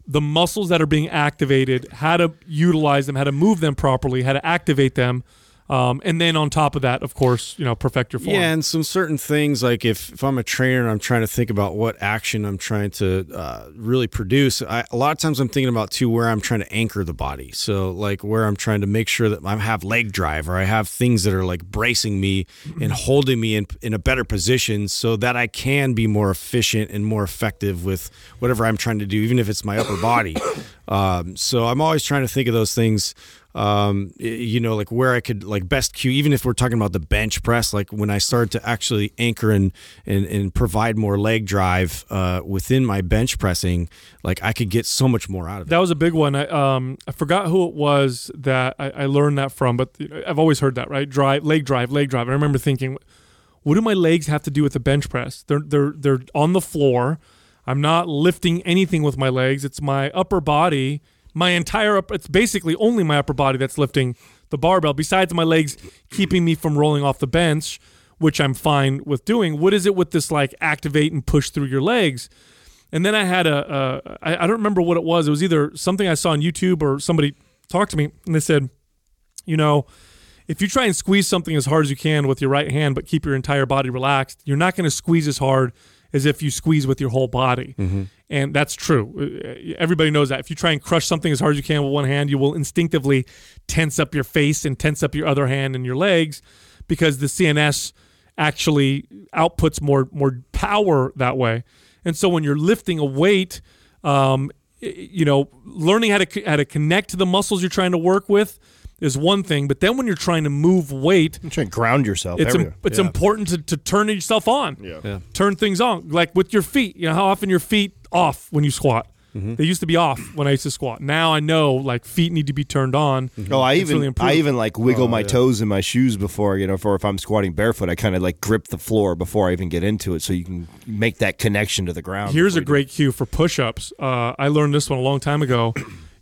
the muscles that are being activated, how to utilize them, how to move them properly, how to activate them, um, and then on top of that, of course, you know, perfect your form. Yeah, and some certain things like if, if I'm a trainer and I'm trying to think about what action I'm trying to uh, really produce, I, a lot of times I'm thinking about too where I'm trying to anchor the body. So like where I'm trying to make sure that I have leg drive or I have things that are like bracing me and holding me in in a better position so that I can be more efficient and more effective with whatever I'm trying to do, even if it's my upper body. <coughs> Um, so I'm always trying to think of those things um you know like where i could like best cue even if we're talking about the bench press like when i started to actually anchor and and, and provide more leg drive uh within my bench pressing like i could get so much more out of it That was a big one. I um I forgot who it was that I, I learned that from, but I've always heard that right. Drive, leg drive, leg drive. I remember thinking, what do my legs have to do with the bench press? They're they're they're on the floor. I'm not lifting anything with my legs. It's my upper body, my entire up. It's basically only my upper body that's lifting the barbell. Besides my legs keeping me from rolling off the bench, which I'm fine with doing. What is it with this like activate and push through your legs? And then I had a, a I, I don't remember what it was. It was either something I saw on YouTube or somebody talked to me and they said, you know, if you try and squeeze something as hard as you can with your right hand, but keep your entire body relaxed, you're not going to squeeze as hard as if you squeeze with your whole body. Mm-hmm. And that's true. Uh, Everybody knows that. If you try and crush something as hard as you can with one hand, you will instinctively tense up your face and tense up your other hand and your legs because the CNS actually outputs more more power that way. And so when you're lifting a weight, um, you know, learning how to how to connect to the muscles you're trying to work with is one thing. But then when you're trying to move weight, I'm trying to ground yourself. it's everywhere. im- it's important to, to turn yourself on. Yeah. Yeah. Turn things on, like with your feet. You know how often your feet off when you squat. Mm-hmm. They used to be off when I used to squat. Now I know like feet need to be turned on. Oh, I It's even really. I even like wiggle Oh, my yeah. toes in my shoes before you know, for if I'm squatting barefoot, I kind of like grip the floor before I even get into it, so you can make that connection to the ground. Here's a you do great cue for push-ups. Uh, I learned this one a long time ago.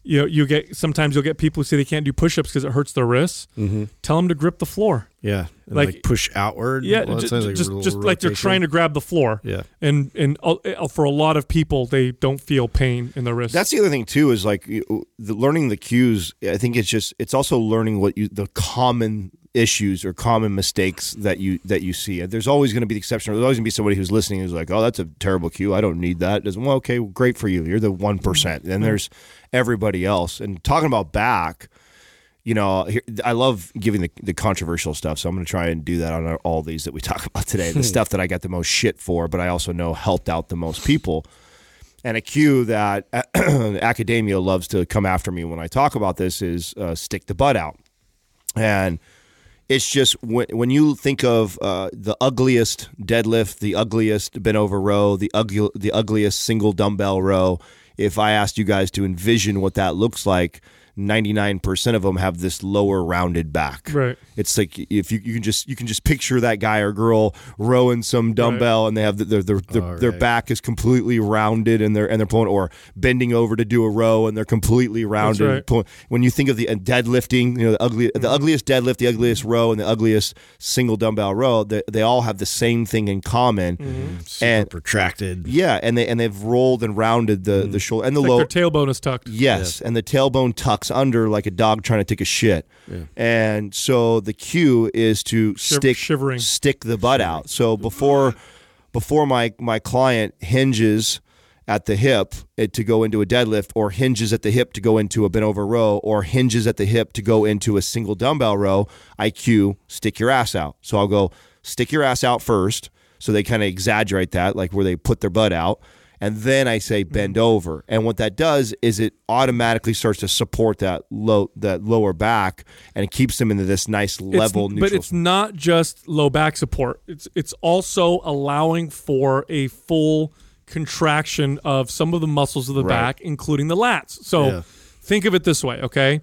You know, you get sometimes you'll get people who say they can't do push-ups because it hurts their wrists. Mm-hmm. Tell them to grip the floor. yeah and Like- like, push outward Yeah, Well, that ju- sounds ju- like just just like they're trying to grab the floor. yeah And and uh, for a lot of people, they don't feel pain in their wrists. That's the other thing too is like you- the learning the cues. I think it's just it's also learning what you the common issues or common mistakes that you that you see. There's always going to be the exception. There's always going to be somebody who's listening who's like, "Oh, that's a terrible cue. I don't need that." It Doesn't well, okay, great for you. You're the one percent. And there's everybody else. And talking about back, you know, here, I love giving the, the controversial stuff, so I'm going to try and do that on all these that we <laughs> talk about today. The stuff that I got the most shit for, but I also know helped out the most people. And a cue that <clears throat> academia loves to come after me when I talk about this is uh, stick the butt out. And it's just when, when you think of uh, the ugliest deadlift, the ugliest bent over row, the ugly, the ugliest single dumbbell row. If I asked you guys to envision what that looks like, 99% of them have this lower rounded back. Right. It's like if you, you can just you can just picture that guy or girl rowing some dumbbell and they have the, their their their, their back is completely rounded and they're and they're pulling or bending over to do a row and they're completely rounded. right. When you think of the uh, deadlifting, you know the ugly the mm-hmm. ugliest deadlift, the ugliest row, and the ugliest single dumbbell row, they, they all have the same thing in common. Mm-hmm. Mm-hmm. Super And protracted. yeah, and they and they've rolled and rounded the the mm. shoulder and the Like low their tailbone is tucked. Yes, and the tailbone tucks under like a dog trying to take a shit. And so the cue is to stick shivering. stick the butt out. So before before my my client hinges at the hip to go into a deadlift or hinges at the hip to go into a bent over row or hinges at the hip to go into a single dumbbell row, I cue stick your ass out. So I'll go stick your ass out first. So they kind of exaggerate that, like where they put their butt out. And then I say bend over. And what that does is it automatically starts to support that low that lower back and it keeps them into this nice It's- level neutral. but it's not just low back support. It's it's also allowing for a full contraction of some of the muscles of the Right. back, including the lats. So Yeah. think of it this way, okay?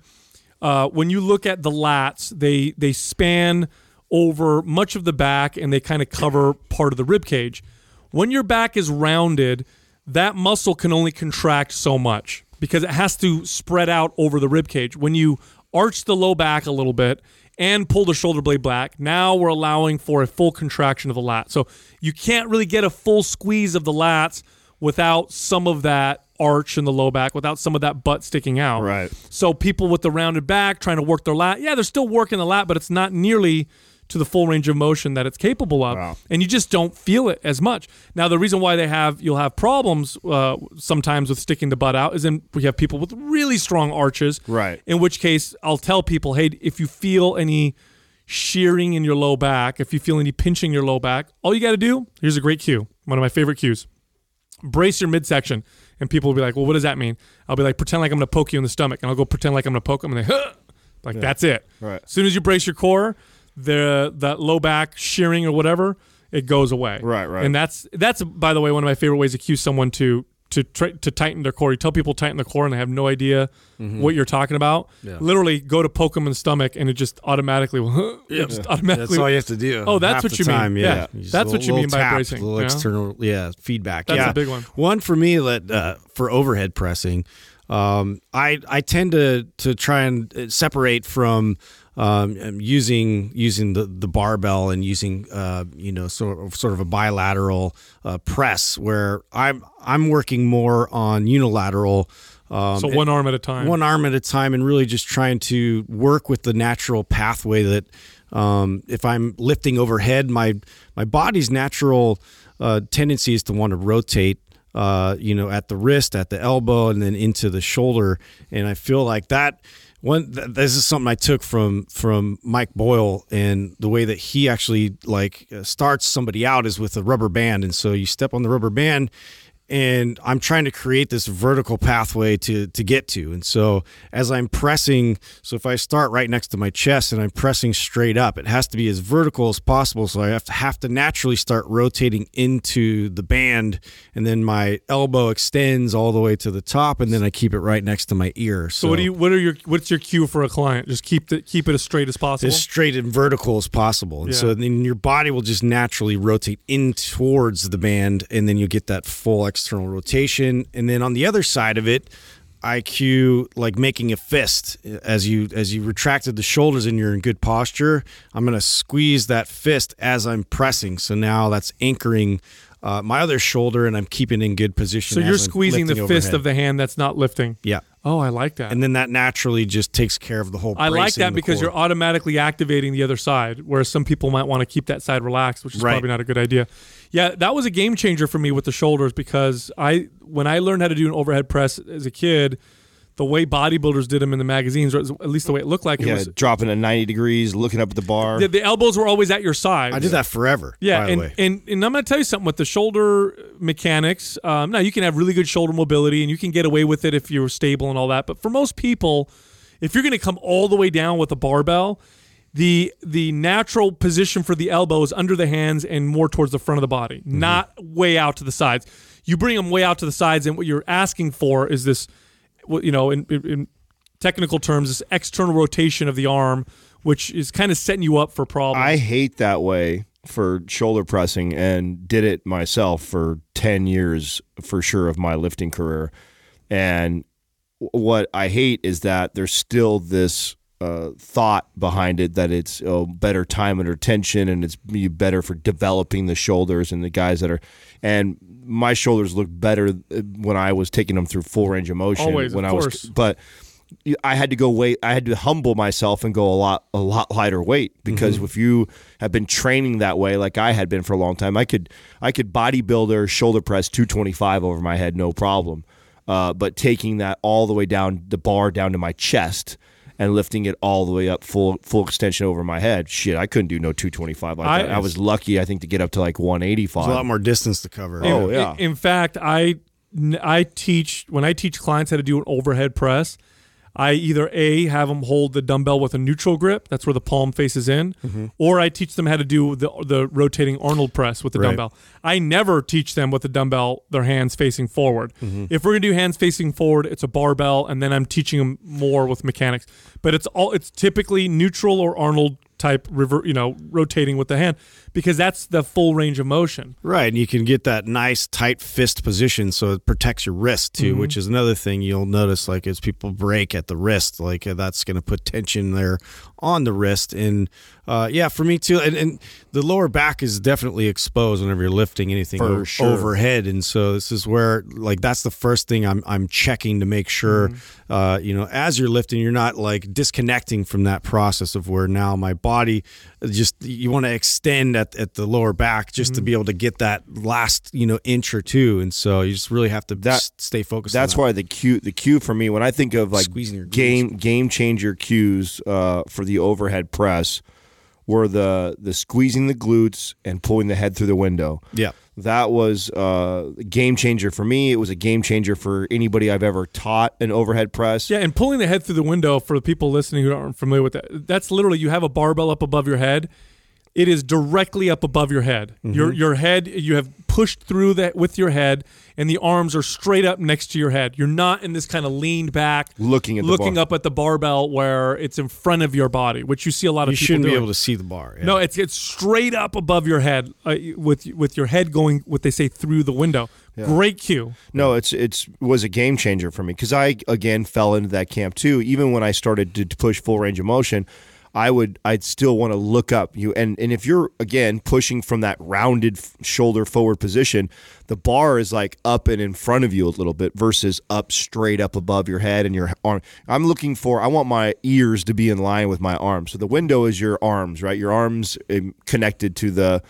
Uh, when you look at the lats, they they span over much of the back and they kind of cover part of the rib cage. When your back is rounded, that muscle can only contract so much because it has to spread out over the rib cage. When you arch the low back a little bit and pull the shoulder blade back, now we're allowing for a full contraction of the lat. So you can't really get a full squeeze of the lats without some of that arch in the low back, without some of that butt sticking out. Right. So people with the rounded back trying to work their lat, yeah, they're still working the lat, but it's not nearly to the full range of motion that it's capable of, Wow. and you just don't feel it as much. Now, the reason why they have you'll have problems uh, sometimes with sticking the butt out is in we have people with really strong arches, Right. In which case, I'll tell people, hey, if you feel any shearing in your low back, if you feel any pinching your low back, all you got to do here's a great cue, one of my favorite cues brace your midsection. And people will be like, well, what does that mean? I'll be like, pretend like I'm going to poke you in the stomach. And I'll go pretend like I'm going to poke them. And they, huh! like, that's it. Right. As soon as you brace your core, the that low back shearing or whatever, it goes away. Right, right. And that's, that's by the way, one of my favorite ways to cue someone to, to, try, to tighten their core. You tell people tighten the core and they have no idea Mm-hmm. what you're talking about. Literally go to poke them in the stomach and it just automatically will, <laughs> it just automatically. That's all you have to do. Oh, that's what you mean. time, Yeah. That's what you mean by tap, bracing, little yeah. external, yeah, feedback. That's yeah. a big one. One for me that uh, for overhead pressing, um, I I tend to to try and uh, separate from um, um, using using the, the barbell and using uh, you know sort of sort of a bilateral uh, press where I'm I'm working more on unilateral. Um, so one arm at a time. one arm at a time and really just trying to work with the natural pathway that um, if I'm lifting overhead, my my body's natural uh, tendency is to want to rotate. Uh, you know, at the wrist, at the elbow, and then into the shoulder, and I feel like that. One, th- this is something I took from from Mike Boyle, and the way that he actually like uh, starts somebody out is with a rubber band, and so you step on the rubber band, and I'm trying to create this vertical pathway to to get to. And so as I'm pressing, so if I start right next to my chest and I'm pressing straight up, it has to be as vertical as possible. So I have to have to naturally start rotating into the band, and then my elbow extends all the way to the top, and then I keep it right next to my ear. So, So what do you? What are your? What's your cue for a client? Just keep the, keep it as straight as possible. as straight and vertical as possible. And so then your body will just naturally rotate in towards the band, and then you get that full external rotation. And then on the other side of it, IQ like making a fist as you as you retracted the shoulders and you're in good posture. I'm gonna squeeze that fist as I'm pressing. So now that's anchoring uh, my other shoulder, and I'm keeping in good position. so you're I'm squeezing the lifting fist of the hand that's not lifting. yeah. Oh, I like that. And then that naturally just takes care of the whole. I like that because core. you're automatically activating the other side, whereas some people might want to keep that side relaxed, which is Right. probably not a good idea. Yeah, that was a game changer for me with the shoulders because I when I learned how to do an overhead press as a kid, the way bodybuilders did them in the magazines, or at least the way it looked like it Yeah, was. dropping at 90 degrees, looking up at the bar. The, the elbows were always at your side. I did that forever. Yeah, by the and, way. and and I'm going to tell you something with the shoulder mechanics. Um, now you can have really good shoulder mobility, and you can get away with it if you're stable and all that. But for most people, if you're going to come all the way down with a barbell, the the natural position for the elbow is under the hands and more towards the front of the body, Mm-hmm. not way out to the sides. You bring them way out to the sides, and what you're asking for is this, you know, in, in, technical terms, this external rotation of the arm, which is kind of setting you up for problems. I hate that way for shoulder pressing and did it myself for 10 years for sure of my lifting career. And what I hate is that there's still this uh, thought behind it that it's oh, better time under tension and it's be better for developing the shoulders and the guys that are and my shoulders look better uh, when I was taking them through full range of motion Always, when of I was course. but I had to go weight. I had to humble myself and go a lot, a lot lighter weight because Mm-hmm. if you have been training that way, like I had been for a long time, I could, I could bodybuilder shoulder press two twenty five over my head, no problem. Uh, but taking that all the way down the bar down to my chest and lifting it all the way up full, full extension over my head, shit, I couldn't do no two twenty five like I- that. I was lucky, I think, to get up to like 185. There's a lot more distance to cover. Oh, In- yeah. In, in fact, I I teach when I teach clients how to do an overhead press. I either a have them hold the dumbbell with a neutral grip, that's where the palm faces in, Mm-hmm. or I teach them how to do the the rotating Arnold press with the Right. dumbbell. I never teach them with the dumbbell their hands facing forward. Mm-hmm. If we're gonna do hands facing forward, it's a barbell, and then I'm teaching them more with mechanics. But it's all it's typically neutral or Arnold type river, you know, rotating with the hand because that's the full range of motion. Right, and you can get that nice tight fist position, so it protects your wrist too, Mm-hmm. which is another thing you'll notice. Like as people break at the wrist, like uh, that's going to put tension there on the wrist, and uh, yeah, for me too. And, and the lower back is definitely exposed whenever you're lifting anything For o- sure. overhead, and so this is where like that's the first thing I'm I'm checking to make sure, Mm-hmm. uh, you know, as you're lifting, you're not like disconnecting from that process of where now my body just you want to extend at, at the lower back just Mm-hmm. to be able to get that last you know inch or two and so you just really have to That- s- stay focused That's on that. why the cue the cue for me when I think of like game game changer cues uh, for the overhead press were the the squeezing the glutes and pulling the head through the window. yeah That was uh, a game changer for me. It was a game changer for anybody I've ever taught an overhead press. Yeah, and pulling the head through the window for the people listening who aren't familiar with that, that's literally you have a barbell up above your head. It is directly up above your head. Mm-hmm. Your your head you have pushed through that with your head, and the arms are straight up next to your head. You're not in this kind of leaned back, Looking at the looking up at the barbell where it's in front of your body, which you see a lot of you people shouldn't be able to see the bar yeah. No, it's it's straight up above your head uh, with with your head going what they say through the window. Great cue. No, it's it's was a game changer for me because I again fell into that camp too. Even when I started to push full range of motion, I would I'd still want to look up you and and if you're again pushing from that rounded shoulder forward position, the bar is like up and in front of you a little bit versus up straight up above your head and your arm. I'm looking for I want my ears to be in line with my arms. So the window is your arms, right? Your arms um, connected to the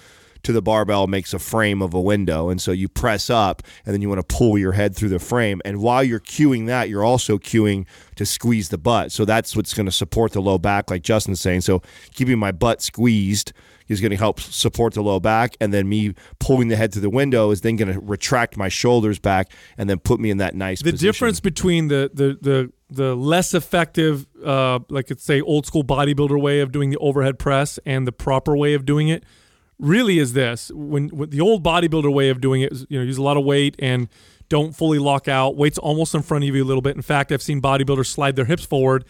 to the barbell makes a frame of a window. And so you press up and then you want to pull your head through the frame. And while you're cueing that, you're also cueing to squeeze the butt. So that's what's going to support the low back, like Justin's saying. So keeping my butt squeezed is going to help support the low back. And then me pulling the head through the window is then going to retract my shoulders back and then put me in that nice the position. difference between the the the the less effective uh like it's say old school bodybuilder way of doing the overhead press and the proper way of doing it really is this. When, when the old bodybuilder way of doing it is you know use a lot of weight and don't fully lock out. Weight's almost in front of you a little bit. In fact i've seen bodybuilders slide their hips forward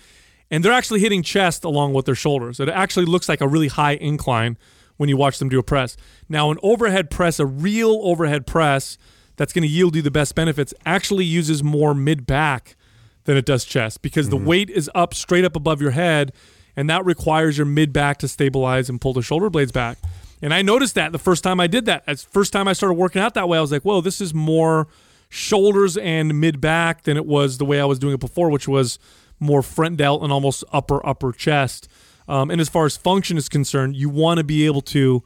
and they're actually hitting chest along with their shoulders. It actually looks like a really high incline when you watch them do a press. Now an overhead press a real overhead press that's going to yield you the best benefits actually uses more mid back than it does chest because the mm-hmm. weight is up straight up above your head and that requires your mid back to stabilize and pull the shoulder blades back. And I noticed that the first time I did that. First time I started working out that way, I was like, "Whoa, this is more shoulders and mid back than it was the way I was doing it before, which was more front delt and almost upper upper chest." Um, and as far as function is concerned, you want to be able to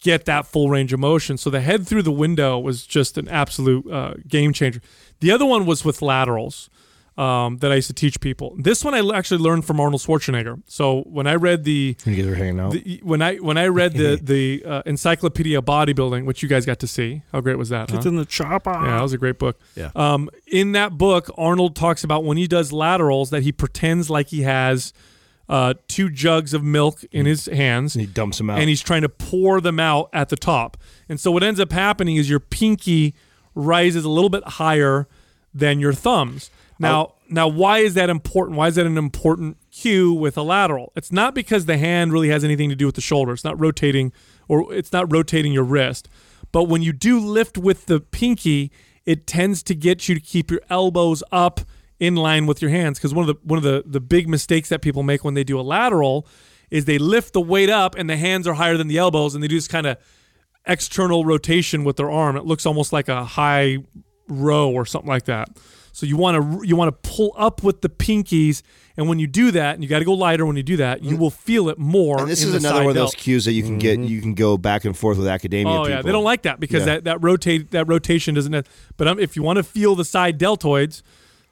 get that full range of motion. So the head through the window was just an absolute uh, game changer. The other one was with laterals. Um, that I used to teach people. This one I actually learned from Arnold Schwarzenegger. So when I read the, When you guys were hanging out. the when I when I read the <laughs> the uh, Encyclopedia of Bodybuilding, which you guys got to see, how great was that? huh? It's in the chopper. Yeah, that was a great book. Yeah. Um, in that book, Arnold talks about when he does laterals that he pretends like he has uh, two jugs of milk in his hands. And he dumps them out. And he's trying to pour them out at the top. And so what ends up happening is your pinky rises a little bit higher than your thumbs. Now, now why is that important? Why is that an important cue with a lateral? It's not because the hand really has anything to do with the shoulder. It's not rotating or it's not rotating your wrist. But when you do lift with the pinky, it tends to get you to keep your elbows up in line with your hands because one of the one of the the big mistakes that people make when they do a lateral is they lift the weight up and the hands are higher than the elbows and they do this kind of external rotation with their arm. It looks almost like a high row or something like that. So you want to you want to pull up with the pinkies, and when you do that, and you got to go lighter when you do that, you will feel it more. and this in is the another side one of those delt. cues that you can get. You can go back and forth with academia. Oh people. yeah, they don't like that because Yeah. that that rotate that rotation doesn't. But um, if you want to feel the side deltoids,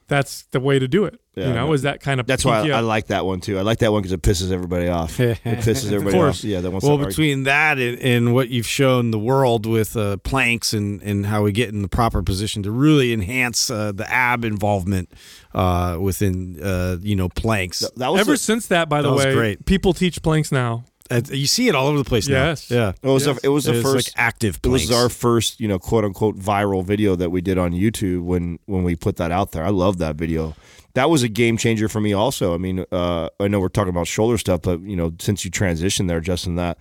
that's the way to do it. Yeah, you know, I is that kind of That's why I, I like that one too. I like that one because it pisses everybody off. <laughs> It pisses everybody course. off. Yeah, that wants Well, to argue. between that and, and what you've shown the world with uh, planks and, and how we get in the proper position to really enhance uh, the ab involvement uh, within uh, you know planks, that was Ever the- since that, by the That was way, great. people teach planks now. Uh, you see it all over the place now. Yes. Yeah, It was the- it was the It's first like active. It was our first, you know, quote unquote viral video that we did on YouTube when when we put that out there. I love that video. That was a game changer for me also. I mean, uh, I know we're talking about shoulder stuff, but you know, since you transitioned there, Justin, that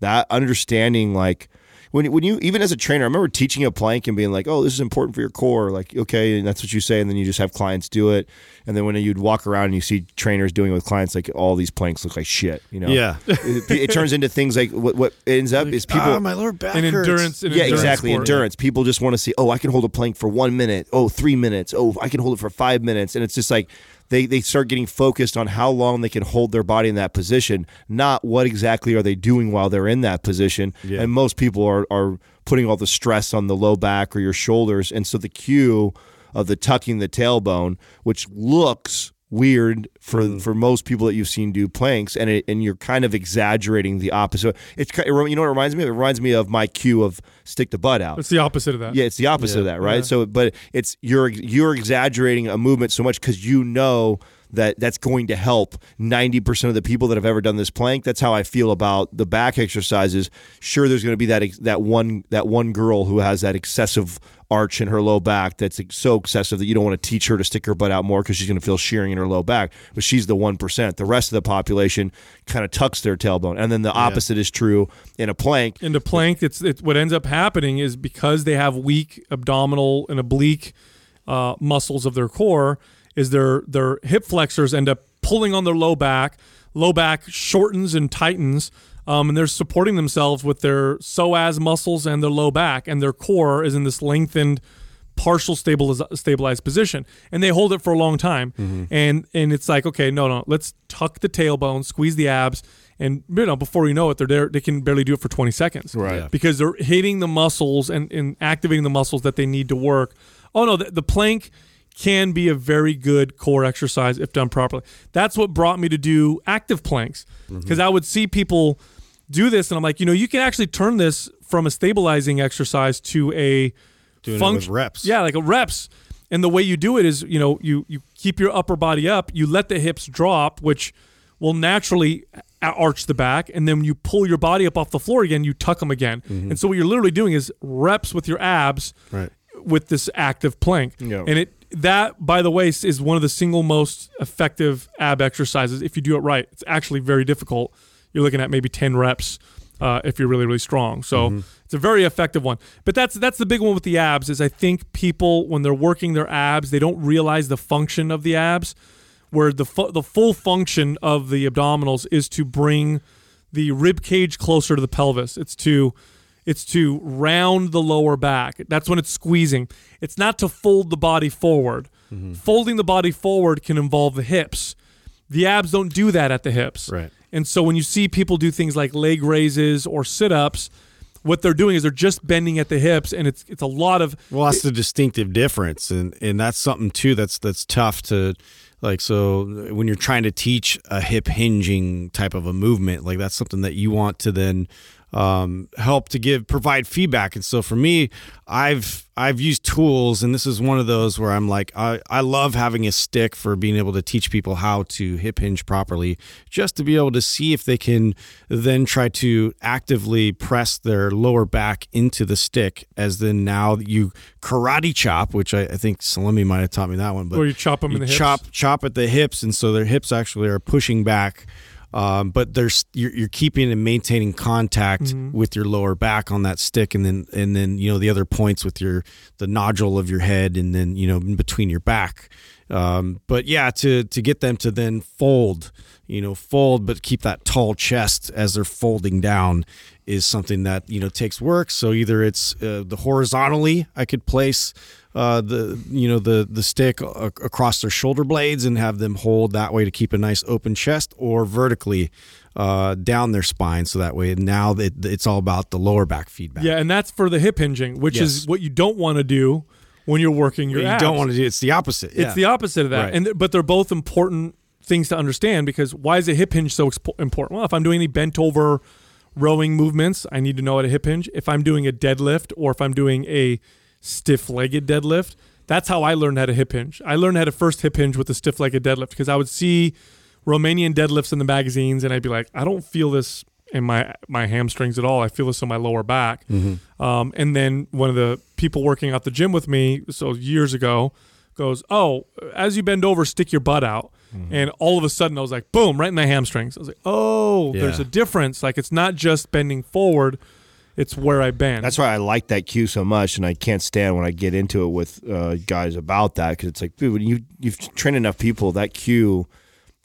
that understanding like when when you even as a trainer, I remember teaching a plank and being like, "Oh, this is important for your core." Like, okay, and that's what you say, and then you just have clients do it. And then when you'd walk around and you see trainers doing it with clients, like all these planks look like shit. You know? Yeah. <laughs> It, it turns into things like what what ends up is people ah, my lower back An hurts. endurance, an yeah, endurance exactly. sport. Endurance. People just want to see, oh, I can hold a plank for one minute. Oh, three minutes. Oh, I can hold it for five minutes. And it's just like they, they start getting focused on how long they can hold their body in that position, not what exactly are they doing while they're in that position. Yeah. And most people are, are putting all the stress on the low back or your shoulders. And so the cue of the tucking the tailbone, which looks weird for Mm. for most people that you've seen do planks and it, and you're kind of exaggerating the opposite it's ki- you know what it reminds me of it reminds me of my cue of stick the butt out It's the opposite of that. yeah it's the opposite of that right Yeah. so but it's you're you're exaggerating a movement so much because you know that that's going to help 90% of the people that have ever done this plank. That's how i feel about the back exercises. Sure there's going to be that that one that one girl who has that excessive arch in her low back that's so excessive that you don't want to teach her to stick her butt out more because she's going to feel shearing in her low back but she's the 1% the rest of the population kind of tucks their tailbone. And then the opposite is true in a plank. Into plank, it's, it's what ends up happening is because they have weak abdominal and oblique uh, muscles of their core, is their their hip flexors end up pulling on their low back. Low back shortens and tightens, um, and they're supporting themselves with their psoas muscles and their low back, and their core is in this lengthened partial stabiliz- stabilized position and they hold it for a long time and and it's like okay no no let's tuck the tailbone squeeze the abs and you know before you know it they're there they can barely do it for 20 seconds Right. Yeah. because they're hitting the muscles and, and activating the muscles that they need to work oh no the, the plank can be a very good core exercise if done properly that's what brought me to do active planks because i would see people do this and i'm like you know you can actually turn this from a stabilizing exercise to a Doing it func- with reps. yeah, like a reps. And the way you do it is, you know, you you keep your upper body up, you let the hips drop, which will naturally arch the back, and then when you pull your body up off the floor again, you tuck them again. Mm-hmm. And so what you're literally doing is reps with your abs Right. with this active plank. Yeah. And it that, by the way, is one of the single most effective ab exercises if you do it right. It's actually very difficult. You're looking at maybe 10 reps uh, if you're really really strong. So it's a very effective one. But that's that's the big one with the abs is I think people when they're working their abs, they don't realize the function of the abs where the fu- the full function of the abdominals is to bring the rib cage closer to the pelvis. It's to it's to round the lower back. That's when it's squeezing. It's not to fold the body forward. Mm-hmm. Folding the body forward can involve the hips. The abs don't do that at the hips. Right. And so when you see people do things like leg raises or sit ups, what they're doing is they're just bending at the hips, and it's it's a lot of Well, that's the distinctive difference, and and that's something too that's that's tough to like. So when you're trying to teach a hip hinging type of a movement, like that's something that you want to then um, help to give provide feedback. And so for me, I've I've used tools, and this is one of those where I'm like I I love having a stick for being able to teach people how to hip hinge properly, just to be able to see if they can then try to actively press their lower back into the stick, as then now you karate chop, which I, I think Salemi might have taught me that one, but Where you chop them you the hips? chop chop at the hips, and so their hips actually are pushing back. Um, but there's you're, you're keeping and maintaining contact Mm-hmm. with your lower back on that stick, and then and then you know the other points with your the nodule of your head, and then you know in between your back. Um, but yeah, to to get them to then fold, you know, fold, but keep that tall chest as they're folding down is something that you know takes work. So either it's uh, the horizontally, I could place uh, the you know the the stick a- across their shoulder blades and have them hold that way to keep a nice open chest, or vertically uh, down their spine, so that way now it, it's all about the lower back feedback. yeah, and that's for the hip hinging, which is what you don't want to do when you're working your you abs. don't want to do it's the opposite. It's the opposite of that, Right. and th- but they're both important things to understand because why is a hip hinge so expo- important? Well, if I'm doing any bent over rowing movements, I need to know how a hip hinge. If I'm doing a deadlift or if I'm doing a stiff legged deadlift, that's how I learned how to hip hinge. I learned how to first hip hinge with a stiff legged deadlift because I would see Romanian deadlifts in the magazines and I'd be like, I don't feel this in my my hamstrings at all. I feel this in my lower back. Um, and then one of the people working out the gym with me, so years ago, goes, "Oh, as you bend over, stick your butt out." And all of a sudden, I was like, "Boom!" Right in the hamstrings. I was like, "Oh, there's a difference. Like it's not just bending forward; it's where I bend." That's why I like that cue so much, and I can't stand when I get into it with uh, guys about that because it's like, dude, when you you've trained enough people, that cue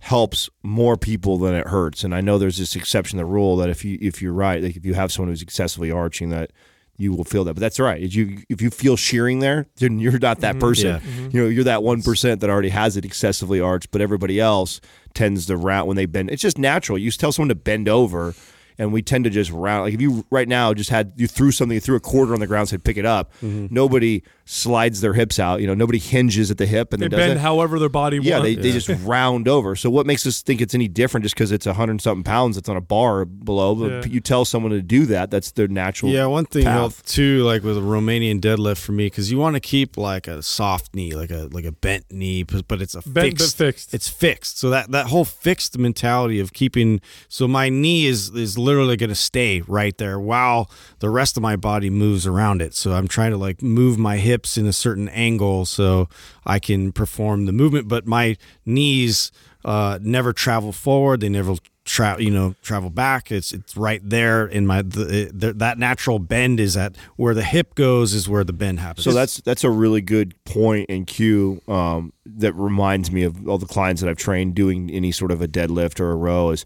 helps more people than it hurts. And I know there's this exception to the rule that if you if you're right, like if you have someone who's excessively arching, that you will feel that. But that's right. If you if you feel shearing there, then you're not that person. Yeah. You know, you're that one percent that already has it excessively arched, but everybody else tends to round when they bend. It's just natural. You tell someone to bend over. And we tend to just round. Like if you right now just had you threw something, you threw a quarter on the ground, said pick it up. Mm-hmm. Nobody slides their hips out. You know, nobody hinges at the hip and they then does bend it. however their body Yeah, wants. they, they just <laughs> round over. So what makes us think it's any different just because it's a hundred something pounds that's on a bar below? But Yeah. You tell someone to do that, that's their natural. Yeah, one thing path. too, like with a Romanian deadlift for me, because you want to keep like a soft knee, like a like a bent knee, but but it's a Bent but fixed, fixed. It's fixed. So that that whole fixed mentality of keeping, so my knee is is literally going to stay right there while the rest of my body moves around it. So I'm trying to like move my hips in a certain angle so I can perform the movement, but my knees uh, never travel forward. They never travel, you know, travel back. It's it's right there in my the, the, that natural bend is at where the hip goes is where the bend happens. So that's that's a really good point and cue um, that reminds me of all the clients that I've trained doing any sort of a deadlift or a row is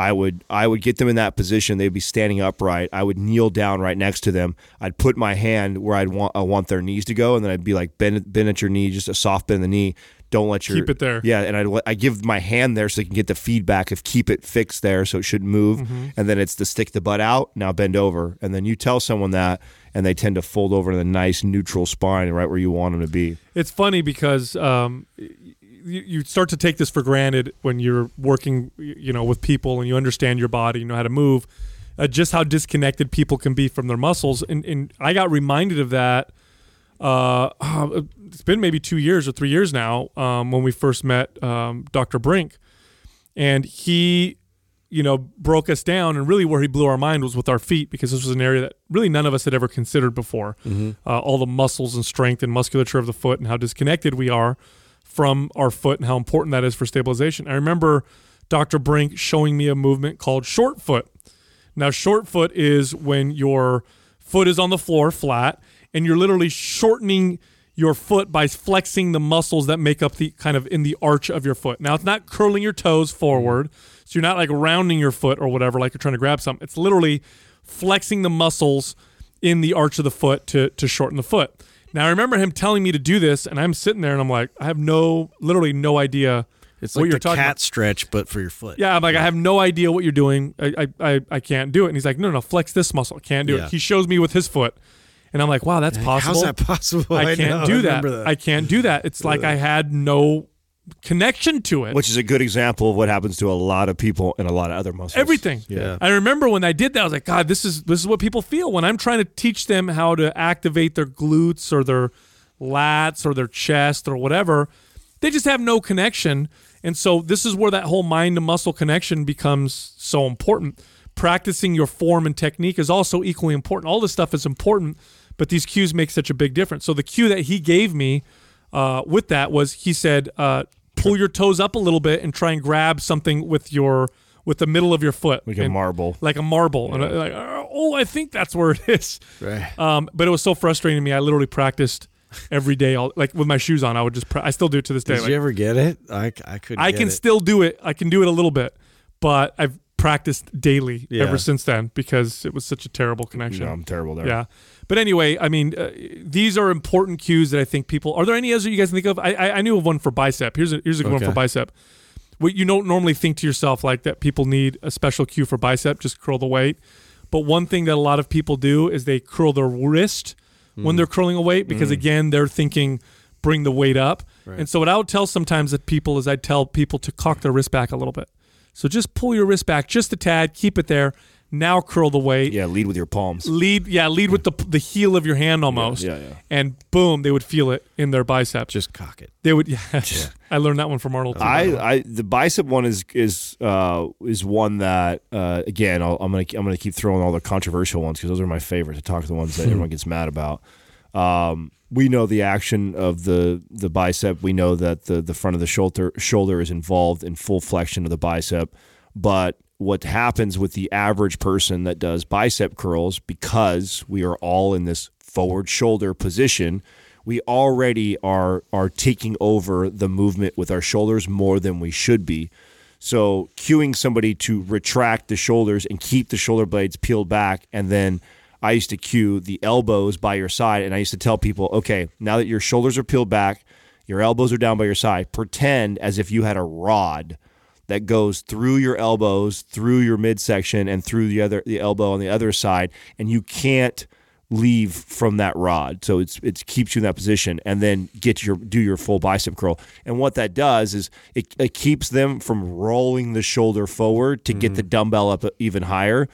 I would I would get them in that position. They'd be standing upright. I would kneel down right next to them. I'd put my hand where I'd want I want their knees to go, and then I'd be like bend bend at your knee, just a soft bend in the knee. Don't let your Keep it there. Yeah, and I I give my hand there so they can get the feedback of keep it fixed there so it shouldn't move. Mm-hmm. And then it's to stick the butt out. Now bend over, and then you tell someone that, and they tend to fold over to the nice neutral spine right where you want them to be. it's funny because um, you, you start to take this for granted when you're working, you know, with people and you understand your body, you know how to move, uh, just how disconnected people can be from their muscles. And, and I got reminded of that. Uh, <sighs> it's been maybe two years or three years now um, when we first met um, Dr. Brink, and he, you know, broke us down. And really, where he blew our mind was with our feet because this was an area that really none of us had ever considered before. Uh, all the muscles and strength and musculature of the foot and how disconnected we are from our foot and how important that is for stabilization. I remember Dr. Brink showing me a movement called short foot. Now, short foot is when your foot is on the floor flat and you're literally shortening your foot by flexing the muscles that make up the kind of in the arch of your foot. Now, it's not curling your toes forward. So you're not like rounding your foot or whatever, like you're trying to grab something. It's literally flexing the muscles in the arch of the foot to, to shorten the foot. Now, I remember him telling me to do this, and I'm sitting there and I'm like, I have no, literally no idea It's what like you're the talking cat about. stretch, but for your foot. Yeah, I'm like, I have no idea what you're doing. I, I, I, I can't do it. And he's like, no, no, flex this muscle. I can't do Yeah. it. He shows me with his foot. And I'm like, wow, that's possible. How's that possible? <laughs> I can't know, do that. that. I can't do that. It's like I had no connection to it. Which is a good example of what happens to a lot of people and a lot of other muscles. Everything. Yeah. I remember when I did that, I was like, God, this is this is what people feel when I'm trying to teach them how to activate their glutes or their lats or their chest or whatever. They just have no connection. And so this is where that whole mind to muscle connection becomes so important. Practicing your form and technique is also equally important. All this stuff is important, but these cues make such a big difference. So the cue that he gave me uh, with that was he said, uh, pull your toes up a little bit and try and grab something with your with the middle of your foot, Like a And- marble. like a marble. And I, like, oh, I think that's where it is. Right. Um, but it was so frustrating to me. I literally practiced every day, all, like with my shoes on. I would just, pra- I still do it to this day. Did Like, you ever get it? I, I couldn't. I can it. still do it. I can do it a little bit, but I've practiced daily Yeah. ever since then because it was such a terrible connection. No, I'm terrible there. Yeah. But anyway, I mean, uh, these are important cues that I think people. Are there any others you guys think of? I, I, I knew of one for bicep. Here's a here's a good one for bicep. What you don't normally think to yourself like that people need a special cue for bicep, just curl the weight. But one thing that a lot of people do is they curl their wrist Hmm. when they're curling a weight because again they're thinking bring the weight up. Right. And so what I would tell sometimes that people is I'd tell people to cock their wrist back a little bit. So just pull your wrist back just a tad, keep it there. Now curl the weight Yeah, lead with your palms. lead yeah lead with the the heel of your hand almost yeah, yeah. and boom they would feel it in their bicep Just cock it. they would <laughs> yeah, i learned that one from arnold too, by the way. I, I the bicep one is is uh, is one that uh, again I'll, I'm gonna I'm gonna keep throwing all the controversial ones because those are my favorite to talk to the ones that <laughs> everyone gets mad about. Um, we know the action of the the bicep. We know that the the front of the shoulder shoulder is involved in full flexion of the bicep, but what happens with the average person that does bicep curls because we are all in this forward shoulder position we already are are taking over the movement with our shoulders more than we should be. So cueing somebody to retract the shoulders and keep the shoulder blades peeled back and then I used to cue the elbows by your side and I used to tell people, okay, now that your shoulders are peeled back, your elbows are down by your side, pretend as if you had a rod that goes through your elbows, through your midsection, and through the other the elbow on the other side, and you can't leave from that rod. So it's it keeps you in that position, and then get your do your full bicep curl. And what that does is it, it keeps them from rolling the shoulder forward to get the mm. dumbbell up even higher.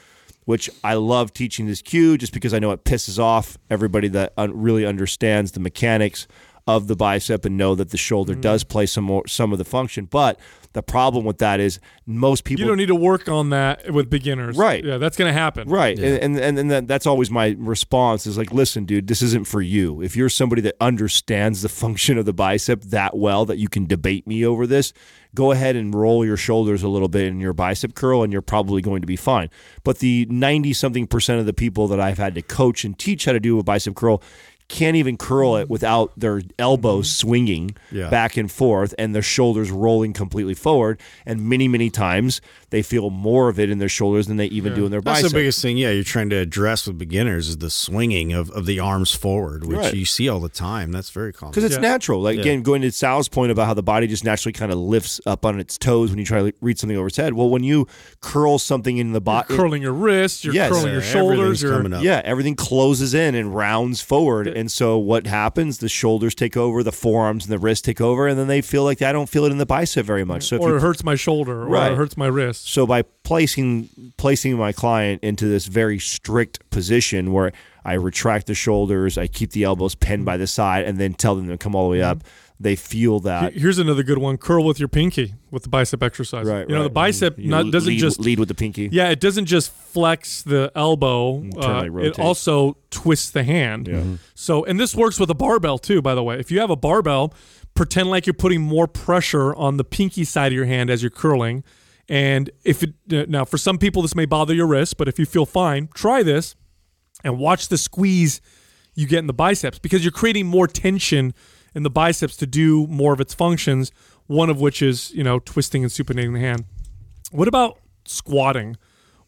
Which I love teaching this cue just because I know it pisses off everybody that un- really understands the mechanics of the bicep and know that the shoulder mm-hmm. does play some more some of the function. But the problem with that is most people you don't need to work on that with beginners Right. yeah that's gonna happen Right. And, and and that, that's always my response is like, listen, dude, this isn't for you. If you're somebody that understands the <laughs> function of the bicep that well that you can debate me over this, go ahead and roll your shoulders a little bit in your bicep curl and you're probably going to be fine. But the 90 something percent of the people that I've had to coach and teach how to do a bicep curl can't even curl it without their elbows mm-hmm. swinging Yeah. back and forth and their shoulders rolling completely forward. And many, many times they feel more of it in their shoulders than they even do in their That's bicep. the biggest thing. Yeah, you're trying to address with beginners is the swinging of, of the arms forward, which Right. you see all the time. That's very common. Because it's Yeah. natural. Like Yeah. again, going to Sal's point about how the body just naturally kind of lifts up on its toes when you try to reach something over its head. Well, when you curl something in the body, curling your wrists you're Yes. curling Yeah, your shoulders everything's up. yeah, everything closes in and rounds forward. And so what happens? The shoulders take over, the forearms and the wrists take over, and then they feel like I don't feel it in the bicep very much. So if or you it hurts my shoulder or it hurts my wrist So by placing placing my client into this very strict position where I retract the shoulders, I keep the elbows pinned by the side, and then tell them to come all the way up, they feel that. here's another good one curl with your pinky with the bicep exercise Right, you know the bicep You not, doesn't lead, just lead with the pinky. Yeah, it doesn't just flex the elbow. Uh, it also twists the hand. Yeah. So, and this works with a barbell too, by the way. If you have a barbell, pretend like you're putting more pressure on the pinky side of your hand as you're curling. And if it uh, now, for some people, this may bother your wrist, but if you feel fine, try this and watch the squeeze you get in the biceps because you're creating more tension in the biceps to do more of its functions. One of which is you know twisting and supinating the hand. What about squatting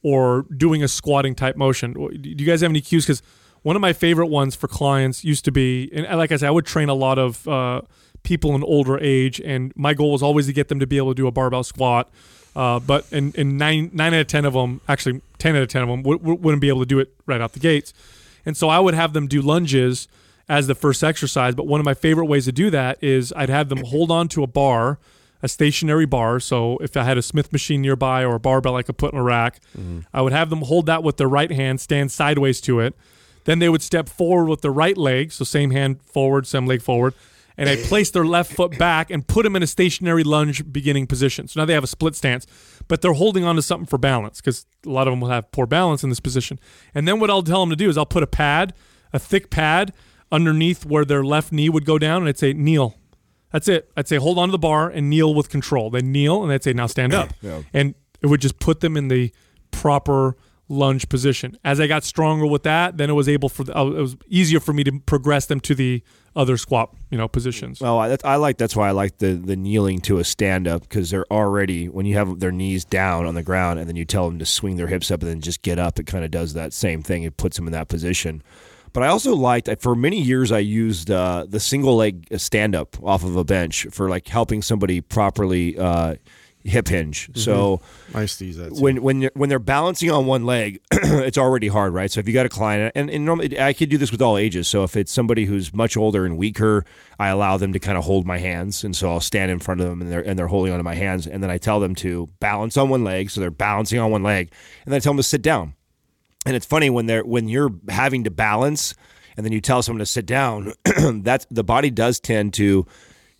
or doing a squatting type motion? Do you guys have any cues? Because one of my favorite ones for clients used to be, and like I said, I would train a lot of uh, people in older age, and my goal was always to get them to be able to do a barbell squat. Uh, but in, in nine nine out of ten of them, actually ten out of ten of them, w- w- wouldn't be able to do it right out the gates. And so I would have them do lunges as the first exercise. But one of my favorite ways to do that is I'd have them hold on to a bar, a stationary bar. So if I had a Smith machine nearby or a barbell I could put in a rack, I would have them hold that with their right hand, stand sideways to it. Then they would step forward with their right leg, so same hand forward, same leg forward, and I place their left foot back and put them in a stationary lunge beginning position. So now they have a split stance, but they're holding on to something for balance because a lot of them will have poor balance in this position. And then what I'll tell them to do is I'll put a pad, a thick pad, underneath where their left knee would go down, and I'd say kneel. That's it. I'd say hold on to the bar and kneel with control. Then kneel, and I'd say now stand up. And it would just put them in the proper lunge position. As I got stronger with that, then it was able for the, uh, it was easier for me to progress them to the other squat, you know, positions. Well, I, I like that's why I like the the kneeling to a stand up because they're already when you have their knees down on the ground and then you tell them to swing their hips up and then just get up. It kind of does that same thing. It puts them in that position. But I also liked for many years I used uh, the single leg stand up off of a bench for like helping somebody properly uh, hip hinge. Mm-hmm. So I use that. Too. when when when they're balancing on one leg, <clears throat> it's already hard, right? So if you got a client, and, and normally I could do this with all ages. So if it's somebody who's much older and weaker, I allow them to kind of hold my hands, and so I'll stand in front of them and they're and they're holding onto my hands, and then I tell them to balance on one leg, so they're balancing on one leg, and then I tell them to sit down. And it's funny when they're when you're having to balance, and then you tell someone to sit down. <clears throat> that's the body does tend to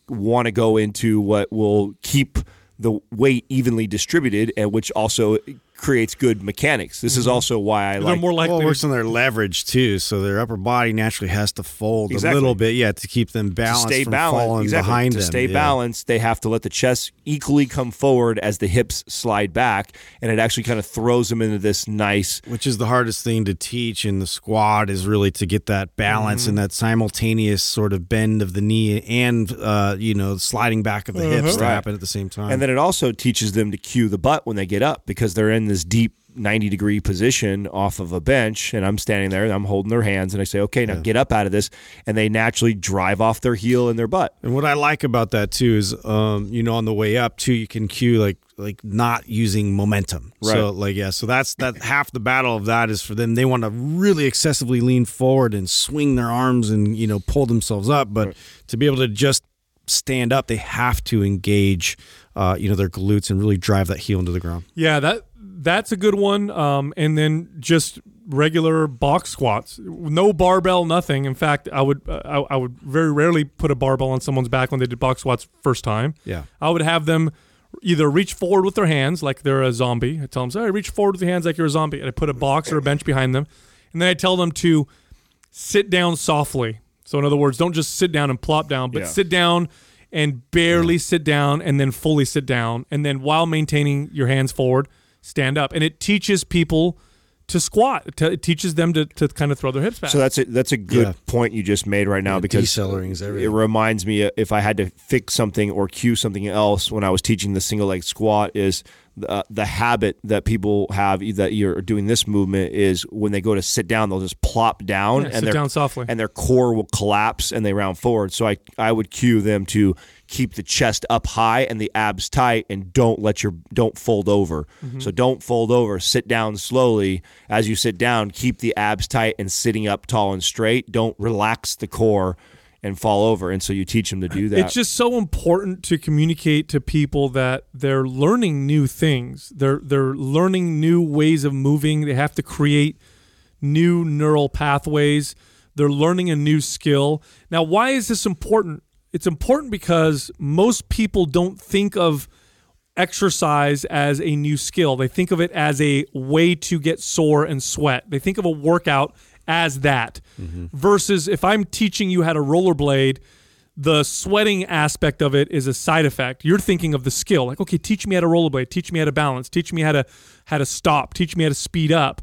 want to go into what will keep the weight evenly distributed, and which also creates good mechanics. This is also why I They're like more likely well, it to works on their leverage too, so their upper body naturally has to fold Exactly. a little bit, yeah, to keep them to balanced stay from balanced. falling Exactly. behind to them. stay yeah. balanced, they have to let the chest equally come forward as the hips slide back, and it actually kind of throws them into this nice. Which is the hardest thing to teach in the squat is really to get that balance Mm-hmm. and that simultaneous sort of bend of the knee and uh, you know sliding back of the hips to Right. happen at the same time. And then it also teaches them to cue the butt when they get up because they're in this deep 90 degree position off of a bench and I'm standing there and I'm holding their hands and I say, okay, now get up out of this. And they naturally drive off their heel and their butt. And what I like about that too is, um, you know, on the way up too, you can cue like like not using momentum. So Right. like yeah, so that's that half the battle of that is for them. They want to really excessively lean forward and swing their arms and you know pull themselves up, but to be able to just stand up, they have to engage, uh, you know, their glutes and really drive that heel into the ground. Yeah, that that's a good one. Um, and then just regular box squats, no barbell, nothing. In fact, I would uh, I, I would very rarely put a barbell on someone's back when they did box squats first time. Yeah. I would have them either reach forward with their hands like they're a zombie. I tell them, "Sorry, reach forward with your hands like you're a zombie," and I put a box or a bench behind them, and then I tell them to sit down softly. So in other words, don't just sit down and plop down, but Yeah. sit down and barely sit down and then fully sit down and then while maintaining your hands forward, stand up. And it teaches people to squat. It, it teaches them to, to kind of throw their hips back. So that's a, that's a good Yeah. point you just made right now Yeah, because decelerating is it reminds me uh, if I had to fix something or cue something else when I was teaching the single leg squat is uh, the habit that people have that you're doing this movement is when they go to sit down they'll just plop down Yeah, and sit their down softly. and their core will collapse and they round forward. So I I would cue them to keep the chest up high and the abs tight and don't let your don't fold over. Mm-hmm. So don't fold over. Sit down slowly. As you sit down, keep the abs tight and sitting up tall and straight. Don't relax the core and fall over. And so you teach them to do that. It's just so important to communicate to people that they're learning new things. They're they're learning new ways of moving. They have to create new neural pathways. They're learning a new skill. Now, why is this important? It's important because most people don't think of exercise as a new skill. They think of it as a way to get sore and sweat. They think of a workout as that. Versus if I'm teaching you how to rollerblade, the sweating aspect of it is a side effect. You're thinking of the skill. Like, okay, teach me how to rollerblade, teach me how to balance, teach me how to how to stop, teach me how to speed up.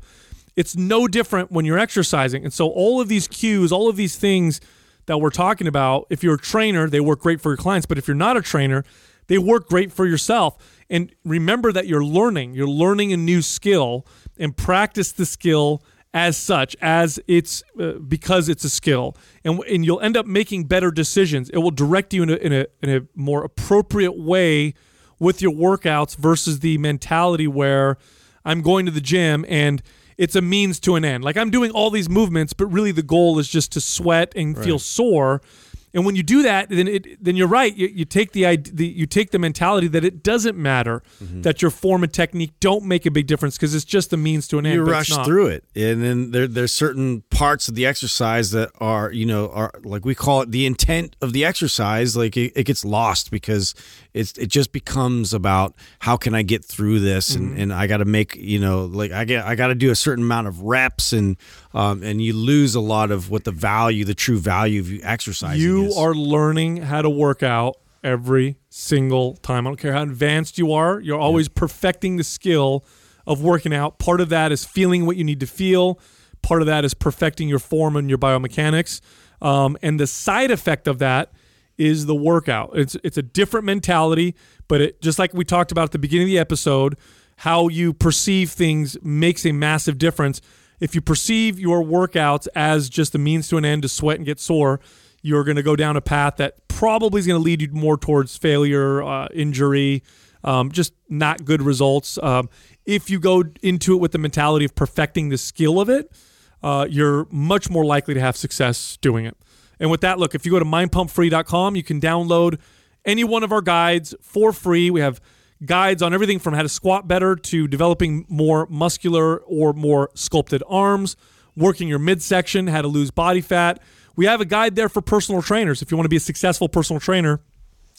It's no different when you're exercising. And so all of these cues, all of these things that we're talking about, if you're a trainer, they work great for your clients, but if you're not a trainer, they work great for yourself. And remember that you're learning. You're learning a new skill and practice the skill as such as it's uh, because it's a skill. And and you'll end up making better decisions. It will direct you in a, in a in a more appropriate way with your workouts versus the mentality where I'm going to the gym and it's a means to an end. Like I'm doing all these movements but really the goal is just to sweat and feel sore and when you do that, then it then you're right. You, you take the, the you take the mentality that it doesn't matter Mm-hmm. that your form and technique don't make a big difference because it's just a means to an end. you rush through it and then there, there's certain parts of the exercise that are you know are like we call it the intent of the exercise like it, it gets lost because it's it just becomes about how can i get through this Mm-hmm. and, and i got to make you know like i get i got to do a certain amount of reps and um, and you lose a lot of what the value the true value of exercise You is. are learning how to work out every single time. I don't care how advanced you are. You're always perfecting the skill of working out. Part of that is feeling what you need to feel. Part of that is perfecting your form and your biomechanics. Um, and the side effect of that is the workout. It's it's a different mentality, but it just like we talked about at the beginning of the episode, how you perceive things makes a massive difference. If you perceive your workouts as just a means to an end to sweat and get sore, you're going to go down a path that probably is going to lead you more towards failure, uh, injury, um, just not good results. Um, if you go into it with the mentality of perfecting the skill of it, uh, you're much more likely to have success doing it. And with that, look, if you go to mindpumpfree.com, you can download any one of our guides for free. We have guides on everything from how to squat better to developing more muscular or more sculpted arms, working your midsection, how to lose body fat. We have a guide there for personal trainers. If you want to be a successful personal trainer,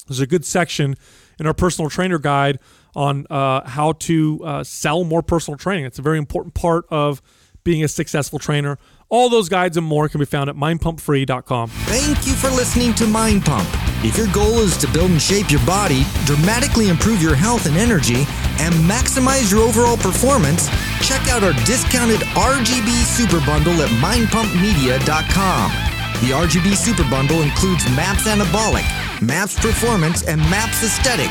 there's a good section in our personal trainer guide on uh, how to uh, sell more personal training. It's a very important part of being a successful trainer. All those guides and more can be found at mindpumpfree.com. Thank you for listening to Mind Pump. If your goal is to build and shape your body, dramatically improve your health and energy, and maximize your overall performance, check out our discounted RGB Super Bundle at mindpumpmedia.com. The RGB Super Bundle includes MAPS Anabolic, MAPS Performance, and MAPS Aesthetic.